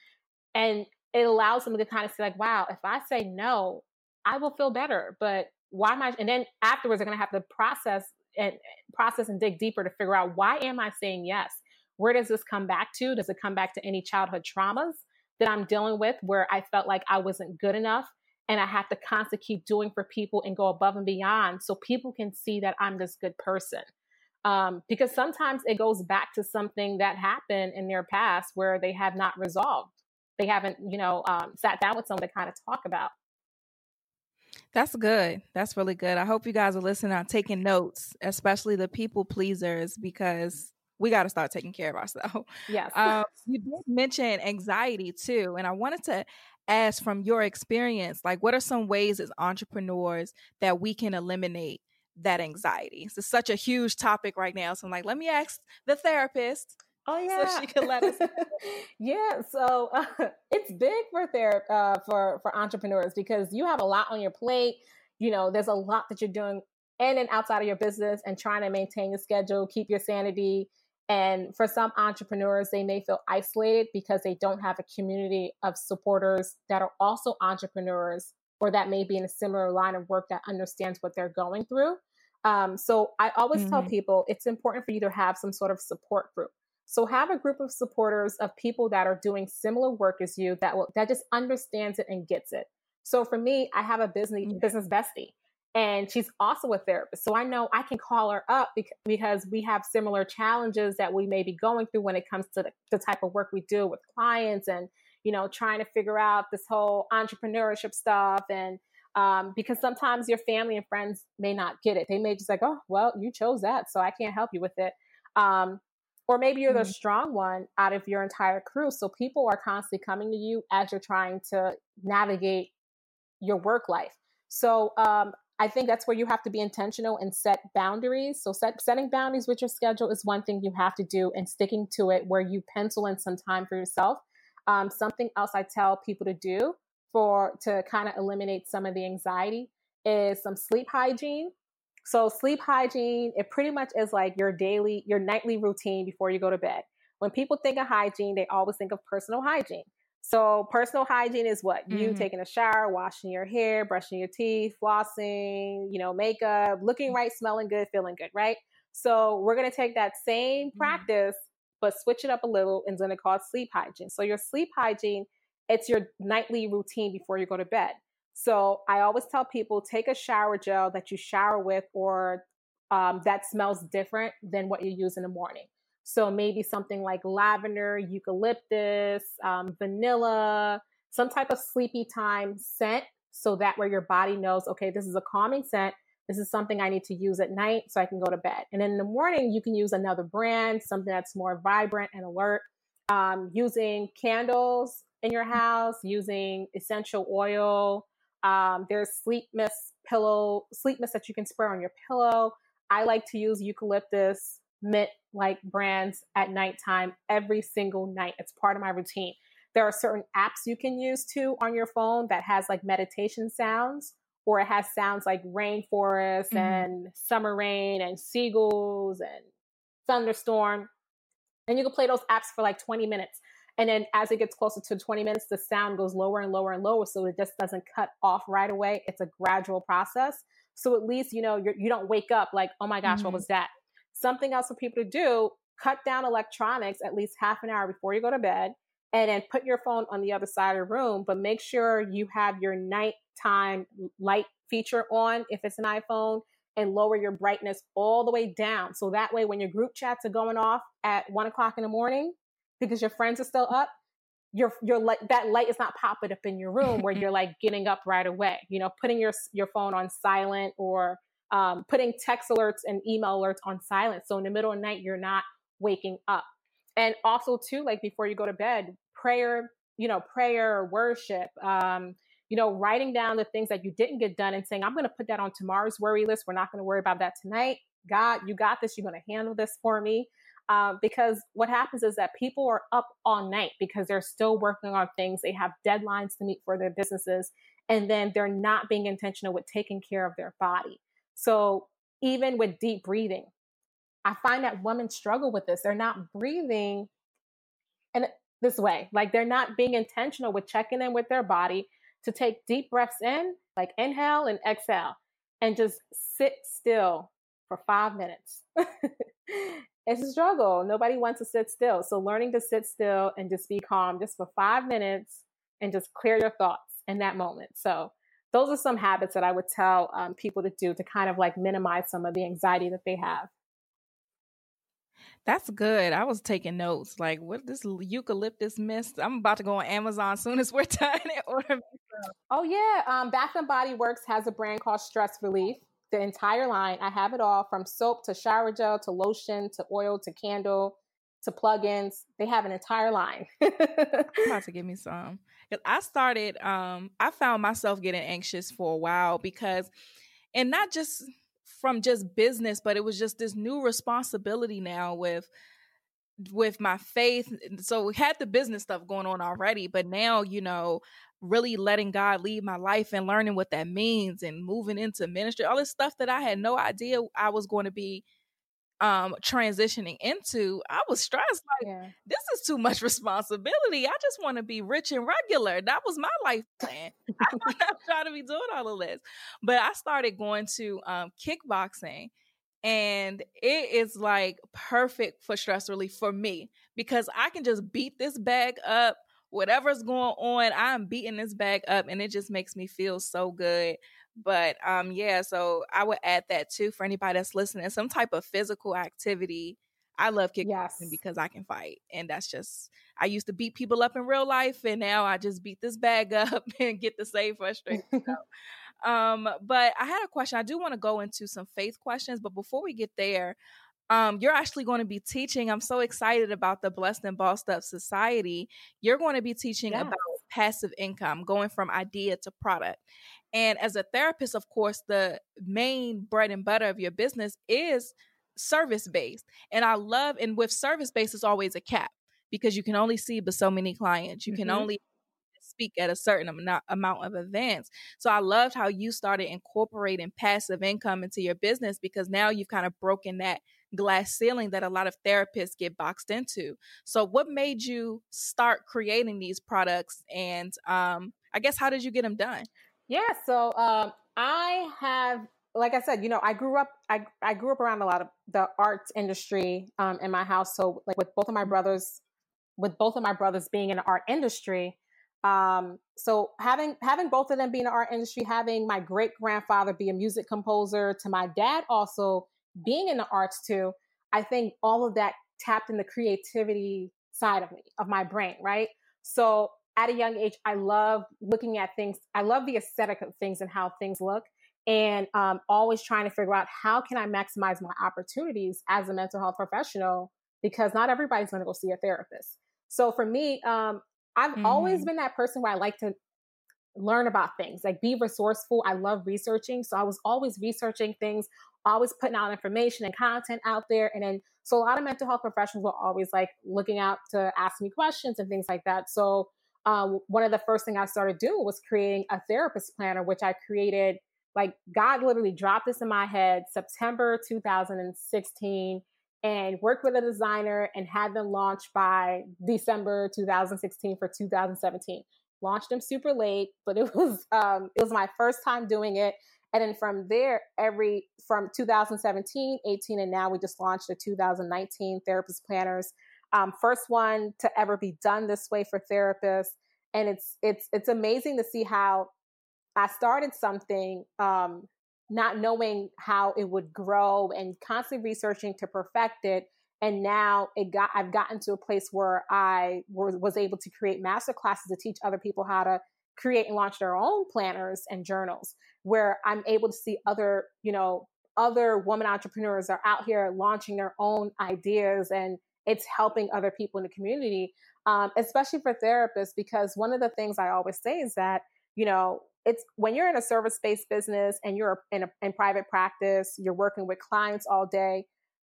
And it allows them to kind of say like, wow, if I say no, I will feel better. But why am I? And then afterwards, they're going to have to process and process and dig deeper to figure out why am I saying yes? Where does this come back to? Does it come back to any childhood traumas that I'm dealing with where I felt like I wasn't good enough and I have to constantly keep doing for people and go above and beyond so people can see that I'm this good person. Um, because sometimes it goes back to something that happened in their past where they have not resolved. They haven't, you know, um, sat down with someone to kind of talk about. That's good. That's really good. I hope you guys are listening out, taking notes, especially the people pleasers, because we got to start taking care of ourselves. (laughs) Yes. Um, you did mention anxiety too, and I wanted to ask from your experience, like, what are some ways as entrepreneurs that we can eliminate that anxiety? It's such a huge topic right now, so I'm like, let me ask the therapist. Oh (laughs) yeah, so she can let us. (laughs) yeah, so uh, (laughs) it's big for ther- uh, for for entrepreneurs because you have a lot on your plate. You know, there's a lot that you're doing in and outside of your business, and trying to maintain your schedule, keep your sanity. And for some entrepreneurs, they may feel isolated because they don't have a community of supporters that are also entrepreneurs or that may be in a similar line of work that understands what they're going through. Um, so I always mm-hmm. tell people it's important for you to have some sort of support group. So have a group of supporters of people that are doing similar work as you that will that just understands it and gets it. So for me, I have a business mm-hmm. business bestie and she's also a therapist. So I know I can call her up because we have similar challenges that we may be going through when it comes to the, the type of work we do with clients and you know trying to figure out this whole entrepreneurship stuff and um, because sometimes your family and friends may not get it. They may just like, oh, well, you chose that, so I can't help you with it. Um, or maybe you're mm-hmm. the strong one out of your entire crew. So people are constantly coming to you as you're trying to navigate your work life. So um, I think that's where you have to be intentional and set boundaries. So set, setting boundaries with your schedule is one thing you have to do and sticking to it where you pencil in some time for yourself. Um, something else I tell people to do for to kind of eliminate some of the anxiety is some sleep hygiene. So sleep hygiene, it pretty much is like your daily, your nightly routine before you go to bed. When people think of hygiene, they always think of personal hygiene. So personal hygiene is what you mm-hmm. taking a shower, washing your hair, brushing your teeth, flossing, you know, makeup, looking right, smelling good, feeling good, right? So we're gonna take that same mm-hmm. practice, but switch it up a little and then it called sleep hygiene. So your sleep hygiene, it's your nightly routine before you go to bed. So I always tell people take a shower gel that you shower with or um, that smells different than what you use in the morning. So maybe something like lavender, eucalyptus, um, vanilla, some type of sleepy time scent. So that way your body knows, okay, this is a calming scent. This is something I need to use at night so I can go to bed. And in the morning, you can use another brand, something that's more vibrant and alert. Um, using candles in your house, using essential oil, um, there's sleep mist pillow, sleep mist that you can spray on your pillow. I like to use eucalyptus mint like brands at nighttime every single night. It's part of my routine. There are certain apps you can use too on your phone that has like meditation sounds or it has sounds like rainforest mm-hmm. and summer rain and seagulls and thunderstorm. And you can play those apps for like 20 minutes. And then as it gets closer to 20 minutes, the sound goes lower and lower and lower. So it just doesn't cut off right away. It's a gradual process. So at least, you know, you're, you do not wake up like, oh my gosh, mm-hmm. what was that? Something else for people to do, cut down electronics at least half an hour before you go to bed and then put your phone on the other side of the room, but make sure you have your nighttime light feature on if it's an iPhone and lower your brightness all the way down. So that way, when your group chats are going off at one o'clock in the morning, because your friends are still up, your your light that light is not popping up in your room where (laughs) you're like getting up right away. You know, putting your your phone on silent or um, putting text alerts and email alerts on silent. So in the middle of the night, you're not waking up. And also too, like before you go to bed, prayer, you know, prayer, worship, um, you know, writing down the things that you didn't get done and saying, I'm going to put that on tomorrow's worry list. We're not going to worry about that tonight. God, you got this. You're going to handle this for me. Um, because what happens is that people are up all night because they're still working on things. They have deadlines to meet for their businesses, and then they're not being intentional with taking care of their body. So even with deep breathing, I find that women struggle with this. They're not breathing in this way. Like they're not being intentional with checking in with their body to take deep breaths in, like inhale and exhale, and just sit still for five minutes. (laughs) it's a struggle. Nobody wants to sit still. So learning to sit still and just be calm just for five minutes and just clear your thoughts in that moment. So those are some habits that I would tell um, people to do to kind of like minimize some of the anxiety that they have. That's good. I was taking notes. Like, what this eucalyptus mist? I'm about to go on Amazon as soon as we're (laughs) done. order. Oh yeah, um, Bath and Body Works has a brand called Stress Relief. The entire line. I have it all from soap to shower gel to lotion to oil to candle to plugins. They have an entire line. (laughs) I'm about to give me some. I started. Um, I found myself getting anxious for a while because, and not just from just business, but it was just this new responsibility now with with my faith. So we had the business stuff going on already, but now, you know, really letting God lead my life and learning what that means and moving into ministry, all this stuff that I had no idea I was going to be um transitioning into i was stressed like yeah. this is too much responsibility. I just want to be rich and regular. That was my life plan. (laughs) (laughs) I'm not trying to be doing all of this. But i started going to um kickboxing and it is like perfect for stress relief for me because i can just beat this bag up whatever's going on i'm beating this bag up and it just makes me feel so good but um yeah, so I would add that too for anybody that's listening. Some type of physical activity. I love kickboxing yes. because I can fight. And that's just I used to beat people up in real life and now I just beat this bag (laughs) up and get the same frustration. (laughs) um, but I had a question. I do want to go into some faith questions, but before we get there, um, you're actually going to be teaching. I'm so excited about the Blessed and Bossed Up Society. You're going to be teaching about passive income, going from idea to product. And as a therapist, of course, the main bread and butter of your business is service based. And I love, and with service based, it's always a cap because you can only see but so many clients. You mm-hmm. can only speak at a certain amount of events. So I loved how you started incorporating passive income into your business because now you've kind of broken that glass ceiling that a lot of therapists get boxed into. So what made you start creating these products and um I guess how did you get them done? Yeah, so um, I have, like I said, you know, I grew up, I, I grew up around a lot of the arts industry um, in my house. So, like with both of my mm-hmm. brothers, with both of my brothers being in the art industry, um, so having having both of them be in the art industry, having my great grandfather be a music composer, to my dad also being in the arts too, I think all of that tapped in the creativity side of me, of my brain, right? So at a young age, I love looking at things. I love the aesthetic of things and how things look, and um, always trying to figure out how can I maximize my opportunities as a mental health professional because not everybody's going to go see a therapist. So for me, um, I've mm-hmm. always been that person where I like to learn about things, like be resourceful. I love researching, so I was always researching things, always putting out information and content out there, and then so a lot of mental health professionals were always like looking out to ask me questions and things like that. So um, one of the first thing I started doing was creating a therapist planner, which I created like God literally dropped this in my head September 2016 and worked with a designer and had them launched by December 2016 for 2017. Launched them super late, but it (laughs) was um, it was my first time doing it. And then from there, every from 2017, 18, and now we just launched the 2019 therapist planners um, first one to ever be done this way for therapists and it's it's it's amazing to see how i started something um, not knowing how it would grow and constantly researching to perfect it and now it got i've gotten to a place where i was, was able to create master classes to teach other people how to create and launch their own planners and journals where i'm able to see other you know other women entrepreneurs are out here launching their own ideas and it's helping other people in the community, um, especially for therapists, because one of the things I always say is that, you know, it's when you're in a service based business and you're in, a, in private practice, you're working with clients all day.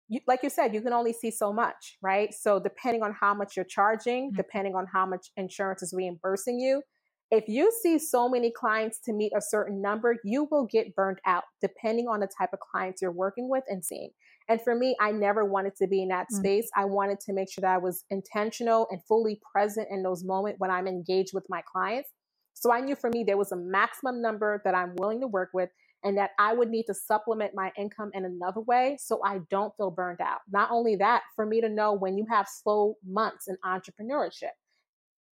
You, like you said, you can only see so much, right? So depending on how much you're charging, mm-hmm. depending on how much insurance is reimbursing you, if you see so many clients to meet a certain number, you will get burned out depending on the type of clients you're working with and seeing. And for me, I never wanted to be in that mm-hmm. space. I wanted to make sure that I was intentional and fully present in those moments when I'm engaged with my clients. So I knew for me there was a maximum number that I'm willing to work with and that I would need to supplement my income in another way so I don't feel burned out. Not only that, for me to know when you have slow months in entrepreneurship,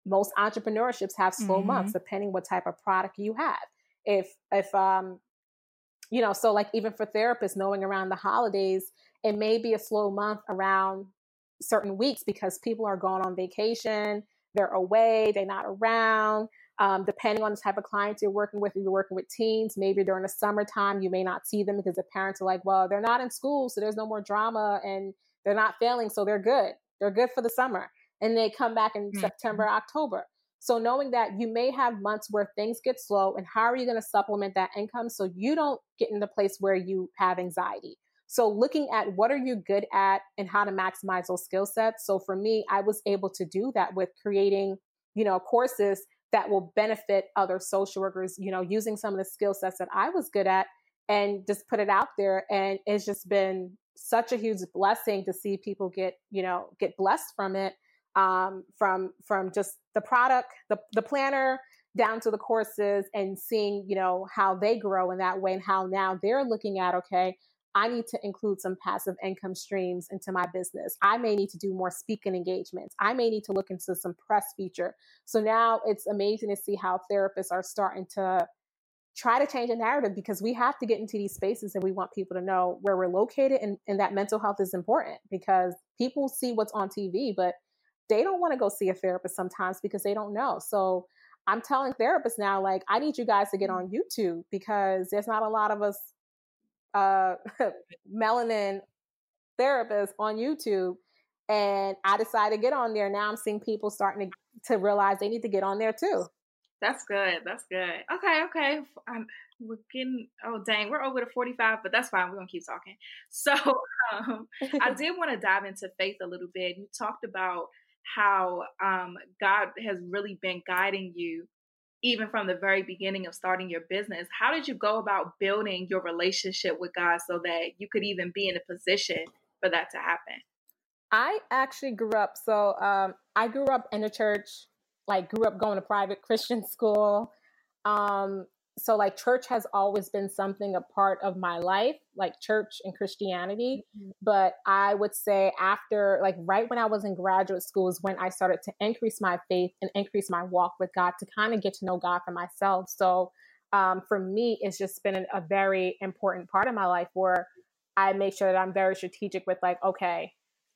most entrepreneurships have slow mm-hmm. months depending what type of product you have. if if um you know so like even for therapists knowing around the holidays it may be a slow month around certain weeks because people are going on vacation they're away they're not around um, depending on the type of clients you're working with if you're working with teens maybe during the summertime you may not see them because the parents are like well they're not in school so there's no more drama and they're not failing so they're good they're good for the summer and they come back in mm-hmm. september october so knowing that you may have months where things get slow and how are you going to supplement that income so you don't get in the place where you have anxiety. So looking at what are you good at and how to maximize those skill sets. So for me, I was able to do that with creating, you know, courses that will benefit other social workers, you know, using some of the skill sets that I was good at and just put it out there. And it's just been such a huge blessing to see people get, you know, get blessed from it um, from from just the product, the the planner down to the courses and seeing you know how they grow in that way and how now they're looking at okay I need to include some passive income streams into my business. I may need to do more speaking engagements. I may need to look into some press feature. So now it's amazing to see how therapists are starting to try to change the narrative because we have to get into these spaces and we want people to know where we're located and, and that mental health is important because people see what's on TV, but they don't want to go see a therapist sometimes because they don't know. So I'm telling therapists now, like, I need you guys to get mm-hmm. on YouTube because there's not a lot of us uh, (laughs) melanin therapist on YouTube. And I decided to get on there. Now I'm seeing people starting to, to realize they need to get on there too. That's good. That's good. Okay, okay. I'm, we're getting oh dang, we're over to 45, but that's fine. We're gonna keep talking. (laughs) So um, I (laughs) did want to dive into faith a little bit. You talked about how um, God has really been guiding you even from the very beginning of starting your business. How did you go about building your relationship with God so that you could even be in a position for that to happen? I actually grew up, so um, I grew up in a church, like, grew up going to private Christian (laughs) school. Um, so like church has always been something a part of my life like church and christianity. Mm-hmm. but i would say after like right when i was in graduate school is when i started to increase my faith and increase my walk with god to kind of get to know god for myself. So um, for me it's just been a very important part of my life where i make sure that i'm very strategic with like okay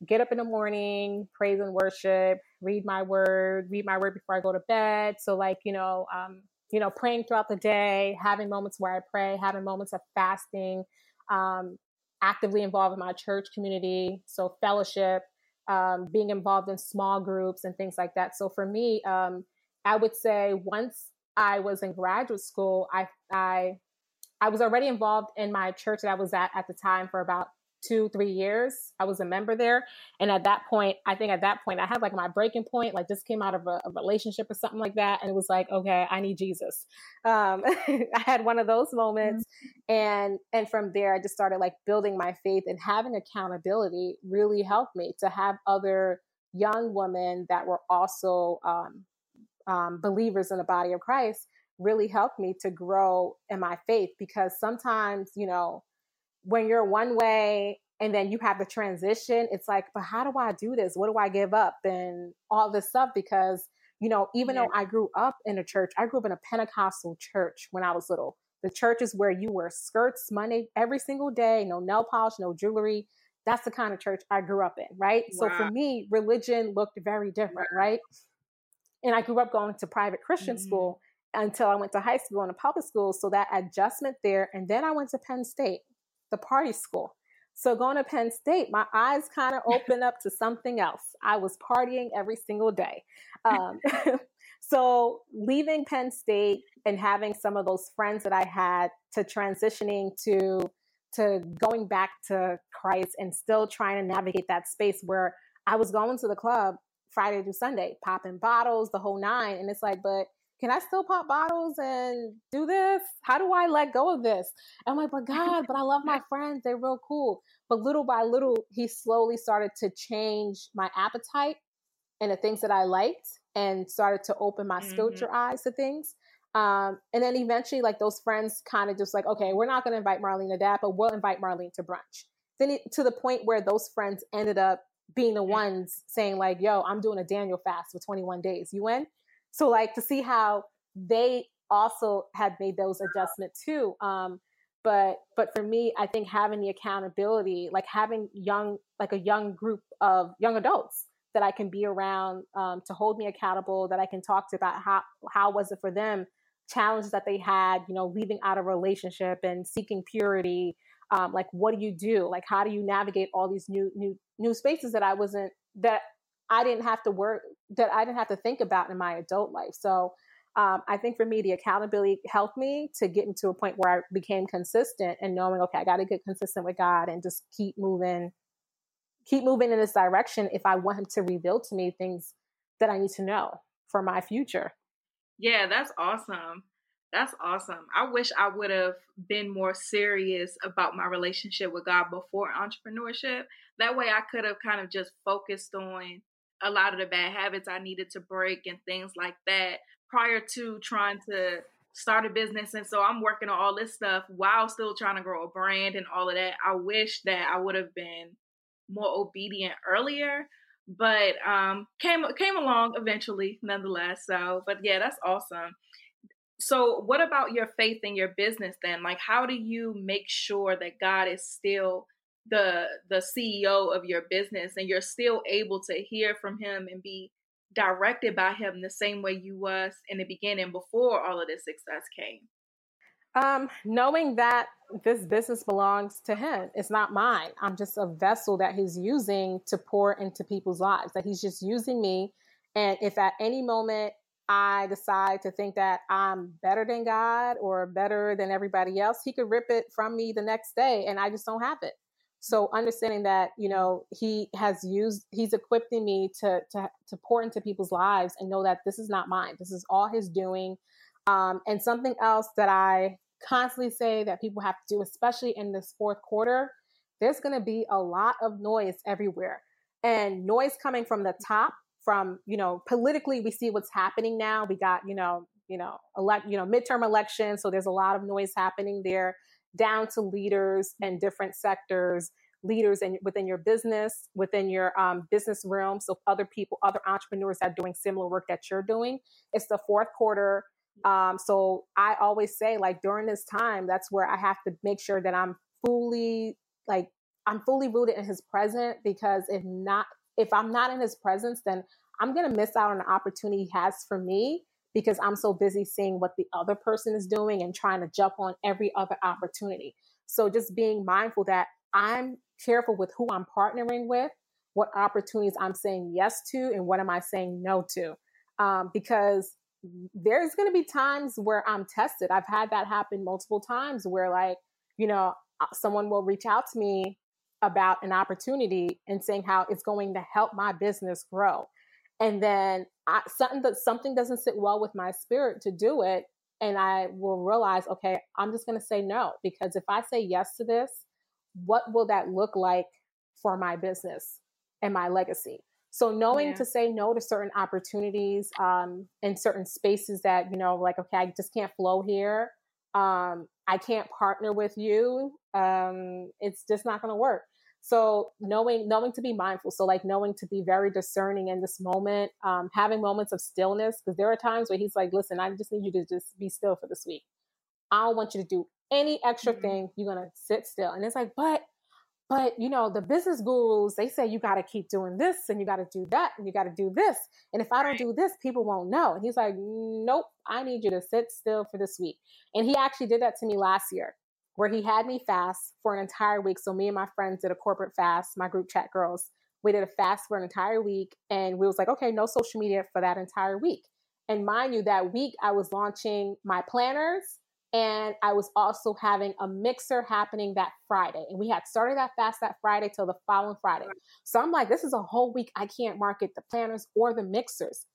get up in the morning praise and worship read my word read my word before i go to bed. So like you know um, you know, praying throughout the day, having moments where I pray, having moments of fasting, um, actively involved in my church community, so fellowship, um, being involved in small groups and things like that. So for me, um, I would say once I was in graduate school, I I I was already involved in my church that I was at at the time for about two, three years. I was a member there. And at that point, I think at that point, I had like my breaking point, like just came out of a, a remelationship or something like that. And it was like, okay, I need Jesus. Um, (laughs) I had one of those moments. Mm-hmm. And, and from there, I just started like building my faith and having accountability really helped me to have other young women that were also um, um, believers in the body of Christ really helped me to grow in my faith because sometimes, you know, when you're one way and then you have the transition, it's like, but how do I do this? What do I give up? And all this stuff because, you know, even yeah. though I grew up in a church, I grew up in a Pentecostal church when I was little. The church is where you wear skirts Monday every single day, no nail polish, no jewelry. That's the kind of church I grew up in, right? Wow. So for me, religion looked very different, wow. right? And I grew up going to private Christian mm-hmm. school until I went to high school and a public school. So that adjustment there. And then I went to Penn State the party school. So going to Penn State, my eyes kind of (laughs) opened up to something else. I was partying every single day. (laughs) Um, (laughs) so leaving Penn State and having some of those friends that I had to transitioning to to going back to Christ and still trying to navigate that space where I was going to the club Friday through Sunday, popping bottles, the whole nine. And it's like, but can I still pop bottles and do this? How do I let go of this? I'm like, but (laughs) God, but I love my friends. They're real cool. But little by little, he slowly started to change my appetite and the things that I liked and started to open my mm-hmm. spiritual eyes to things. Um, and then eventually, like those friends kind of just like, okay, we're not going to invite Marline to that, but we'll invite Marline to brunch. Then it, to the point where those friends ended up being the ones saying like, yo, I'm doing a Daniel fast for 21 days. You in? So like to see how they also had made those adjustments too. Um, but but for me, I think having the accountability, like having young like a young group of young adults that I can be around um, to hold me accountable, that I can talk to about how how was it for them, challenges that they had, you know, leaving out a relationship and seeking purity. Um, like, what do you do? Like, how do you navigate all these new new new spaces that I wasn't that I didn't have to work that I didn't have to think about in my adult life. So um, I think for me, the accountability helped me to get into a point where I became consistent and knowing, okay, I got to get consistent with God and just keep moving keep moving in this direction if I want him to reveal to me things that I need to know for my future. Yeah, that's awesome. That's awesome. I wish I would have been more serious about my relationship with God before entrepreneurship. That way I could have kind of just focused on a lot of the bad habits I needed to break and things like that prior to trying to start a business. And so I'm working on all this stuff while still trying to grow a brand and all of that. I wish that I would have been more obedient earlier, but um, came came along eventually, nonetheless. So, but yeah, that's awesome. So, what about your faith in your business then? Like, how do you make sure that God is still the the CEO of your business and you're still able to hear from Him and be directed by Him the same way you was in the beginning before all of this success came? Um, knowing that this business belongs to him, it's not mine. I'm just a vessel that he's using to pour into people's lives, that he's just using me. And if at any moment I decide to think that I'm better than God or better than everybody else, he could rip it from me the next day and I just don't have it. So understanding that, you know, he has used, he's equipping me to, to, to pour into people's lives and know that this is not mine. This is all his doing. Um, and something else that I constantly say that people have to do, especially in this fourth quarter, there's going to be a lot of noise everywhere. And noise coming from the top, from, you know, politically, we see what's happening now. We got, you know, you know, elect, you know, midterm elections. So there's a lot of noise happening there, down to leaders and different sectors, leaders in, within your business, within your um, business realm. So other people, other entrepreneurs that are doing similar work that you're doing. It's the fourth quarter um, so I always say, like, during this time, that's where I have to make sure that I'm fully, like, I'm fully rooted in his presence because if not, if I'm not in his presence, then I'm going to miss out on the opportunity he has for me because I'm so busy seeing what the other person is doing and trying to jump on every other opportunity. So just being mindful that I'm careful with who I'm partnering with, what opportunities I'm saying yes to, and what am I saying no to. Um, because there's going to be times where I'm tested. I've had that happen multiple times where, like, you know, uh, someone will reach out to me about an opportunity and saying how it's going to help my business grow. And then I, something that something doesn't sit well with my spirit to do it, and I will realize, okay, I'm just going to say no because if I say yes to this, what will that look like for my business and my legacy? So knowing yeah. to say no to certain opportunities um, in certain spaces that you know, like okay, I just can't flow here. Um, I can't partner with you. Um, it's just not going to work. So knowing knowing to be mindful. So like knowing to be very discerning in this moment, um, having moments of stillness because there are times where he's like, "Listen, I just need you to just be still for this week. I don't want you to do any extra mm-hmm. thing. You're gonna sit still." And it's like, but but you know, the business gurus, they say you got to keep doing this and you got to do that and you got to do this. And if I don't do this, people won't know. And he's like, nope, I need you to sit still for this week. And he actually did that to me last year, where he had me fast for an entire week. So me and my friends did a corporate fast, my group chat girls. We did a fast for an entire week. And we was like, okay, no social media for that entire week. And mind you, that week I was launching my planners and I was also having a mixer happening that Friday. And we had started that fast that Friday till the following Friday. So I'm like, this is a whole week I can't market the planners or the mixers.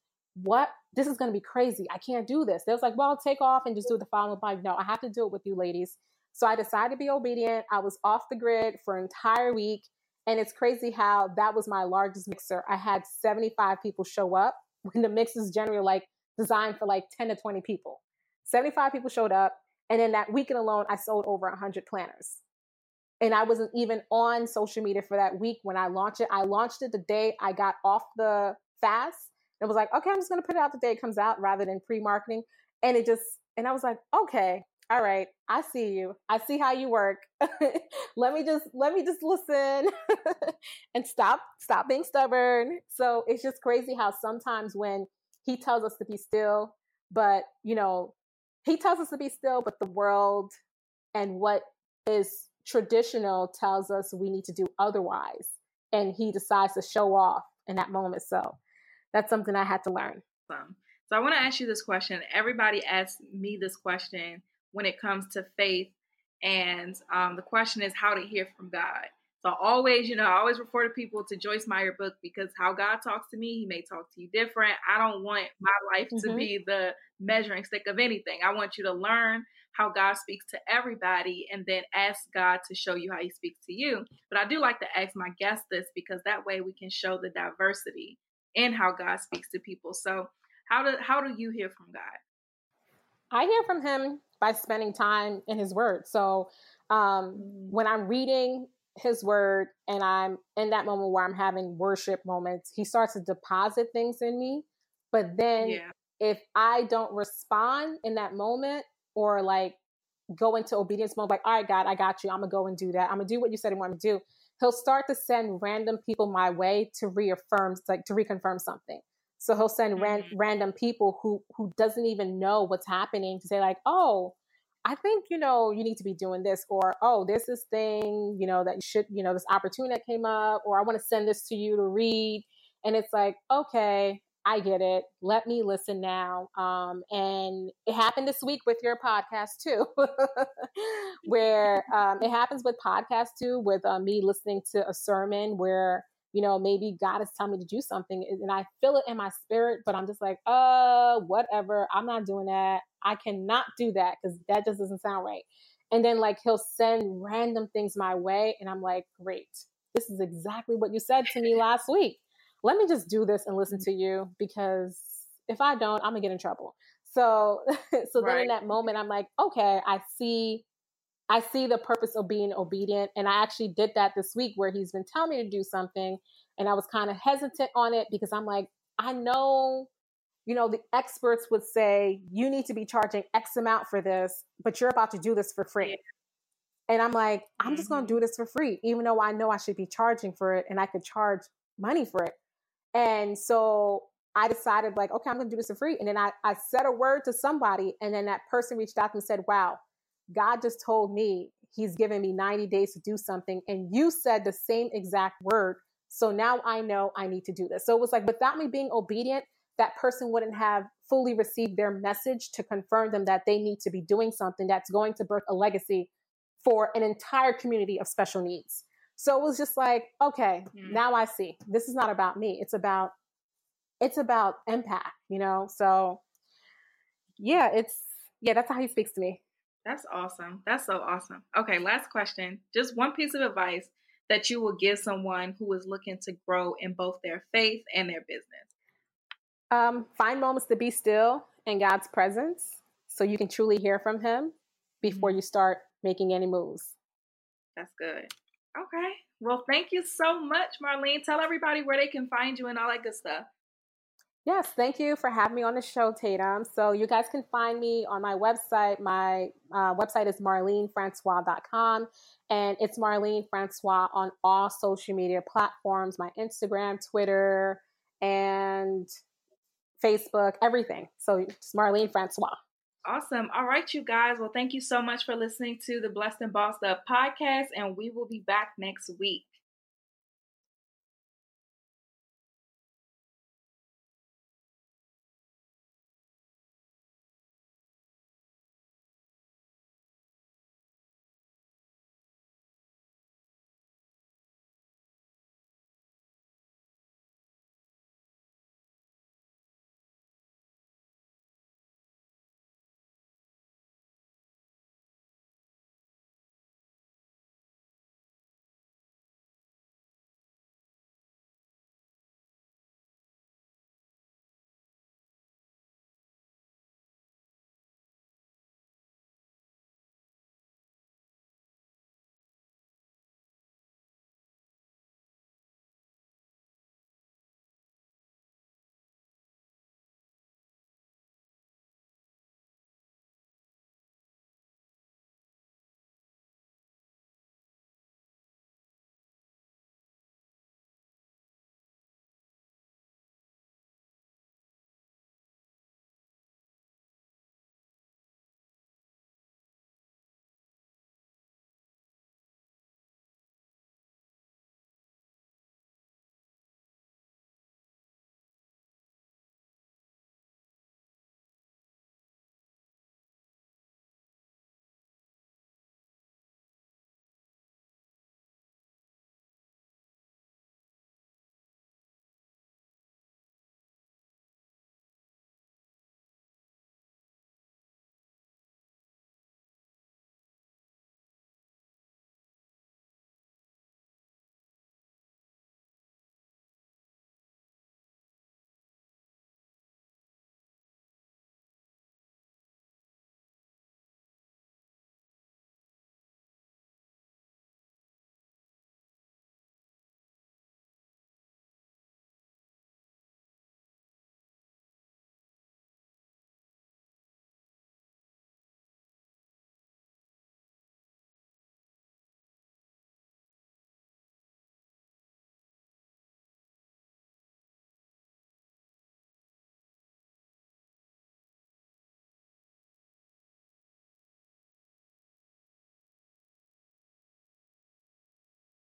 What? This is going to be crazy. I can't do this. They was like, well, take off and just do the following. Like, no, I have to do it with you ladies. So I decided to be obedient. I was off the grid for an entire week. And it's crazy how that was my largest mixer. I had 75 people show up (laughs) when the mix is generally like designed for like 10 to 20 people. 75 people showed up. And in that weekend alone, I sold over 100 planners. And I wasn't even on social media for that week when I launched it. I launched it the day I got off the fast. It was like, okay, I'm just going to put it out the day it comes out rather than pre marketing. And it just, and I was like, okay, all right, I see you. I see how you work. (laughs) let me just let me just listen (laughs) and stop stop being stubborn. So it's just crazy how sometimes when he tells us to be still, but you know, he tells us to be still, but the world and what is traditional tells us we need to do otherwise. And he decides to show off in that moment. So that's something I had to learn. So I want to ask you this question. Everybody asks me this question when it comes to faith. And um, the question is how to hear from God. So always, you know, I always refer to people to Joyce Meyer book because how God talks to me, he may talk to you different. I don't want my life mm-hmm. to be the measuring stick of anything. I want you to learn how God speaks to everybody and then ask God to show you how he speaks to you. But I do like to ask my guests this because that way we can show the diversity in how God speaks to people. So how do how do you hear from God? I hear from him by spending time in his word. So um, mm. when I'm reading his word and I'm in that moment where I'm having worship moments, he starts to deposit things in me. But then yeah. if I don't respond in that moment or like go into obedience mode, like, all right, God, I got you. I'm gonna go and do that. I'm gonna do what you said you want me to do. He'll start to send random people my way to reaffirm, like to reconfirm something. So he'll send mm-hmm. ran- random people who who doesn't even know what's happening to say like, "Oh, I think you know you need to be doing this," or "Oh, there's this thing you know that you should you know this opportunity that came up," or "I want to send this to you to read," and it's like, okay, I get it. Let me listen now. Um, and it happened this week with your podcast too, (laughs) where um, it happens with podcasts too, with uh, me listening to a sermon where you know, maybe God is telling me to do something and I feel it in my spirit, but I'm just like, uh, whatever. I'm not doing that. I cannot do that because that just doesn't sound right. And then like he'll send random things my way, and I'm like, great. This is exactly what you said to me last week. Let me just do this and listen to you because if I don't, I'm gonna get in trouble. So (laughs) so right. then in that moment, I'm like, okay, I see I see the purpose of being obedient. And I actually did that this week where he's been telling me to do something. And I was kind of hesitant on it because I'm like, I know, you know, the experts would say you need to be charging X amount for this, but you're about to do this for free. And I'm like, I'm just going to mm-hmm. do this for free, even though I know I should be charging for it and I could charge money for it. And so I decided, like, okay, I'm going to do this for free. And then I, I said a word to somebody, and then that person reached out and said, wow, God just told me he's given me 90 days to do something. And you said the same exact word. So now I know I need to do this. So it was like, without me being obedient, that person wouldn't have fully received their message to confirm them that they need to be doing something that's going to birth a legacy for an entire community of special needs. So it was just like, okay, mm-hmm. now I see. This is not about me. It's about it's about impact, you know? So yeah, it's yeah, that's how he speaks to me. That's awesome. That's so awesome. Okay, last question. Just one piece of advice that you will give someone who is looking to grow in both their faith and their business. Um, find moments to be still in God's presence so you can truly hear from Him before mm-hmm. you start making any moves. That's good. Okay. Well, thank you so much, Marline. Tell everybody where they can find you and all that good stuff. Yes, thank you for having me on the show, Tatum. So you guys can find me on my website. My uh, website is marlinefrancois.com, and it's Marline Francois on all social media platforms, my Instagram, Twitter, and Facebook, everything. So it's Marline Francois. Awesome. All right, you guys. Well, thank you so much for listening to the Blessed and Bossed Up podcast, and we will be back next week.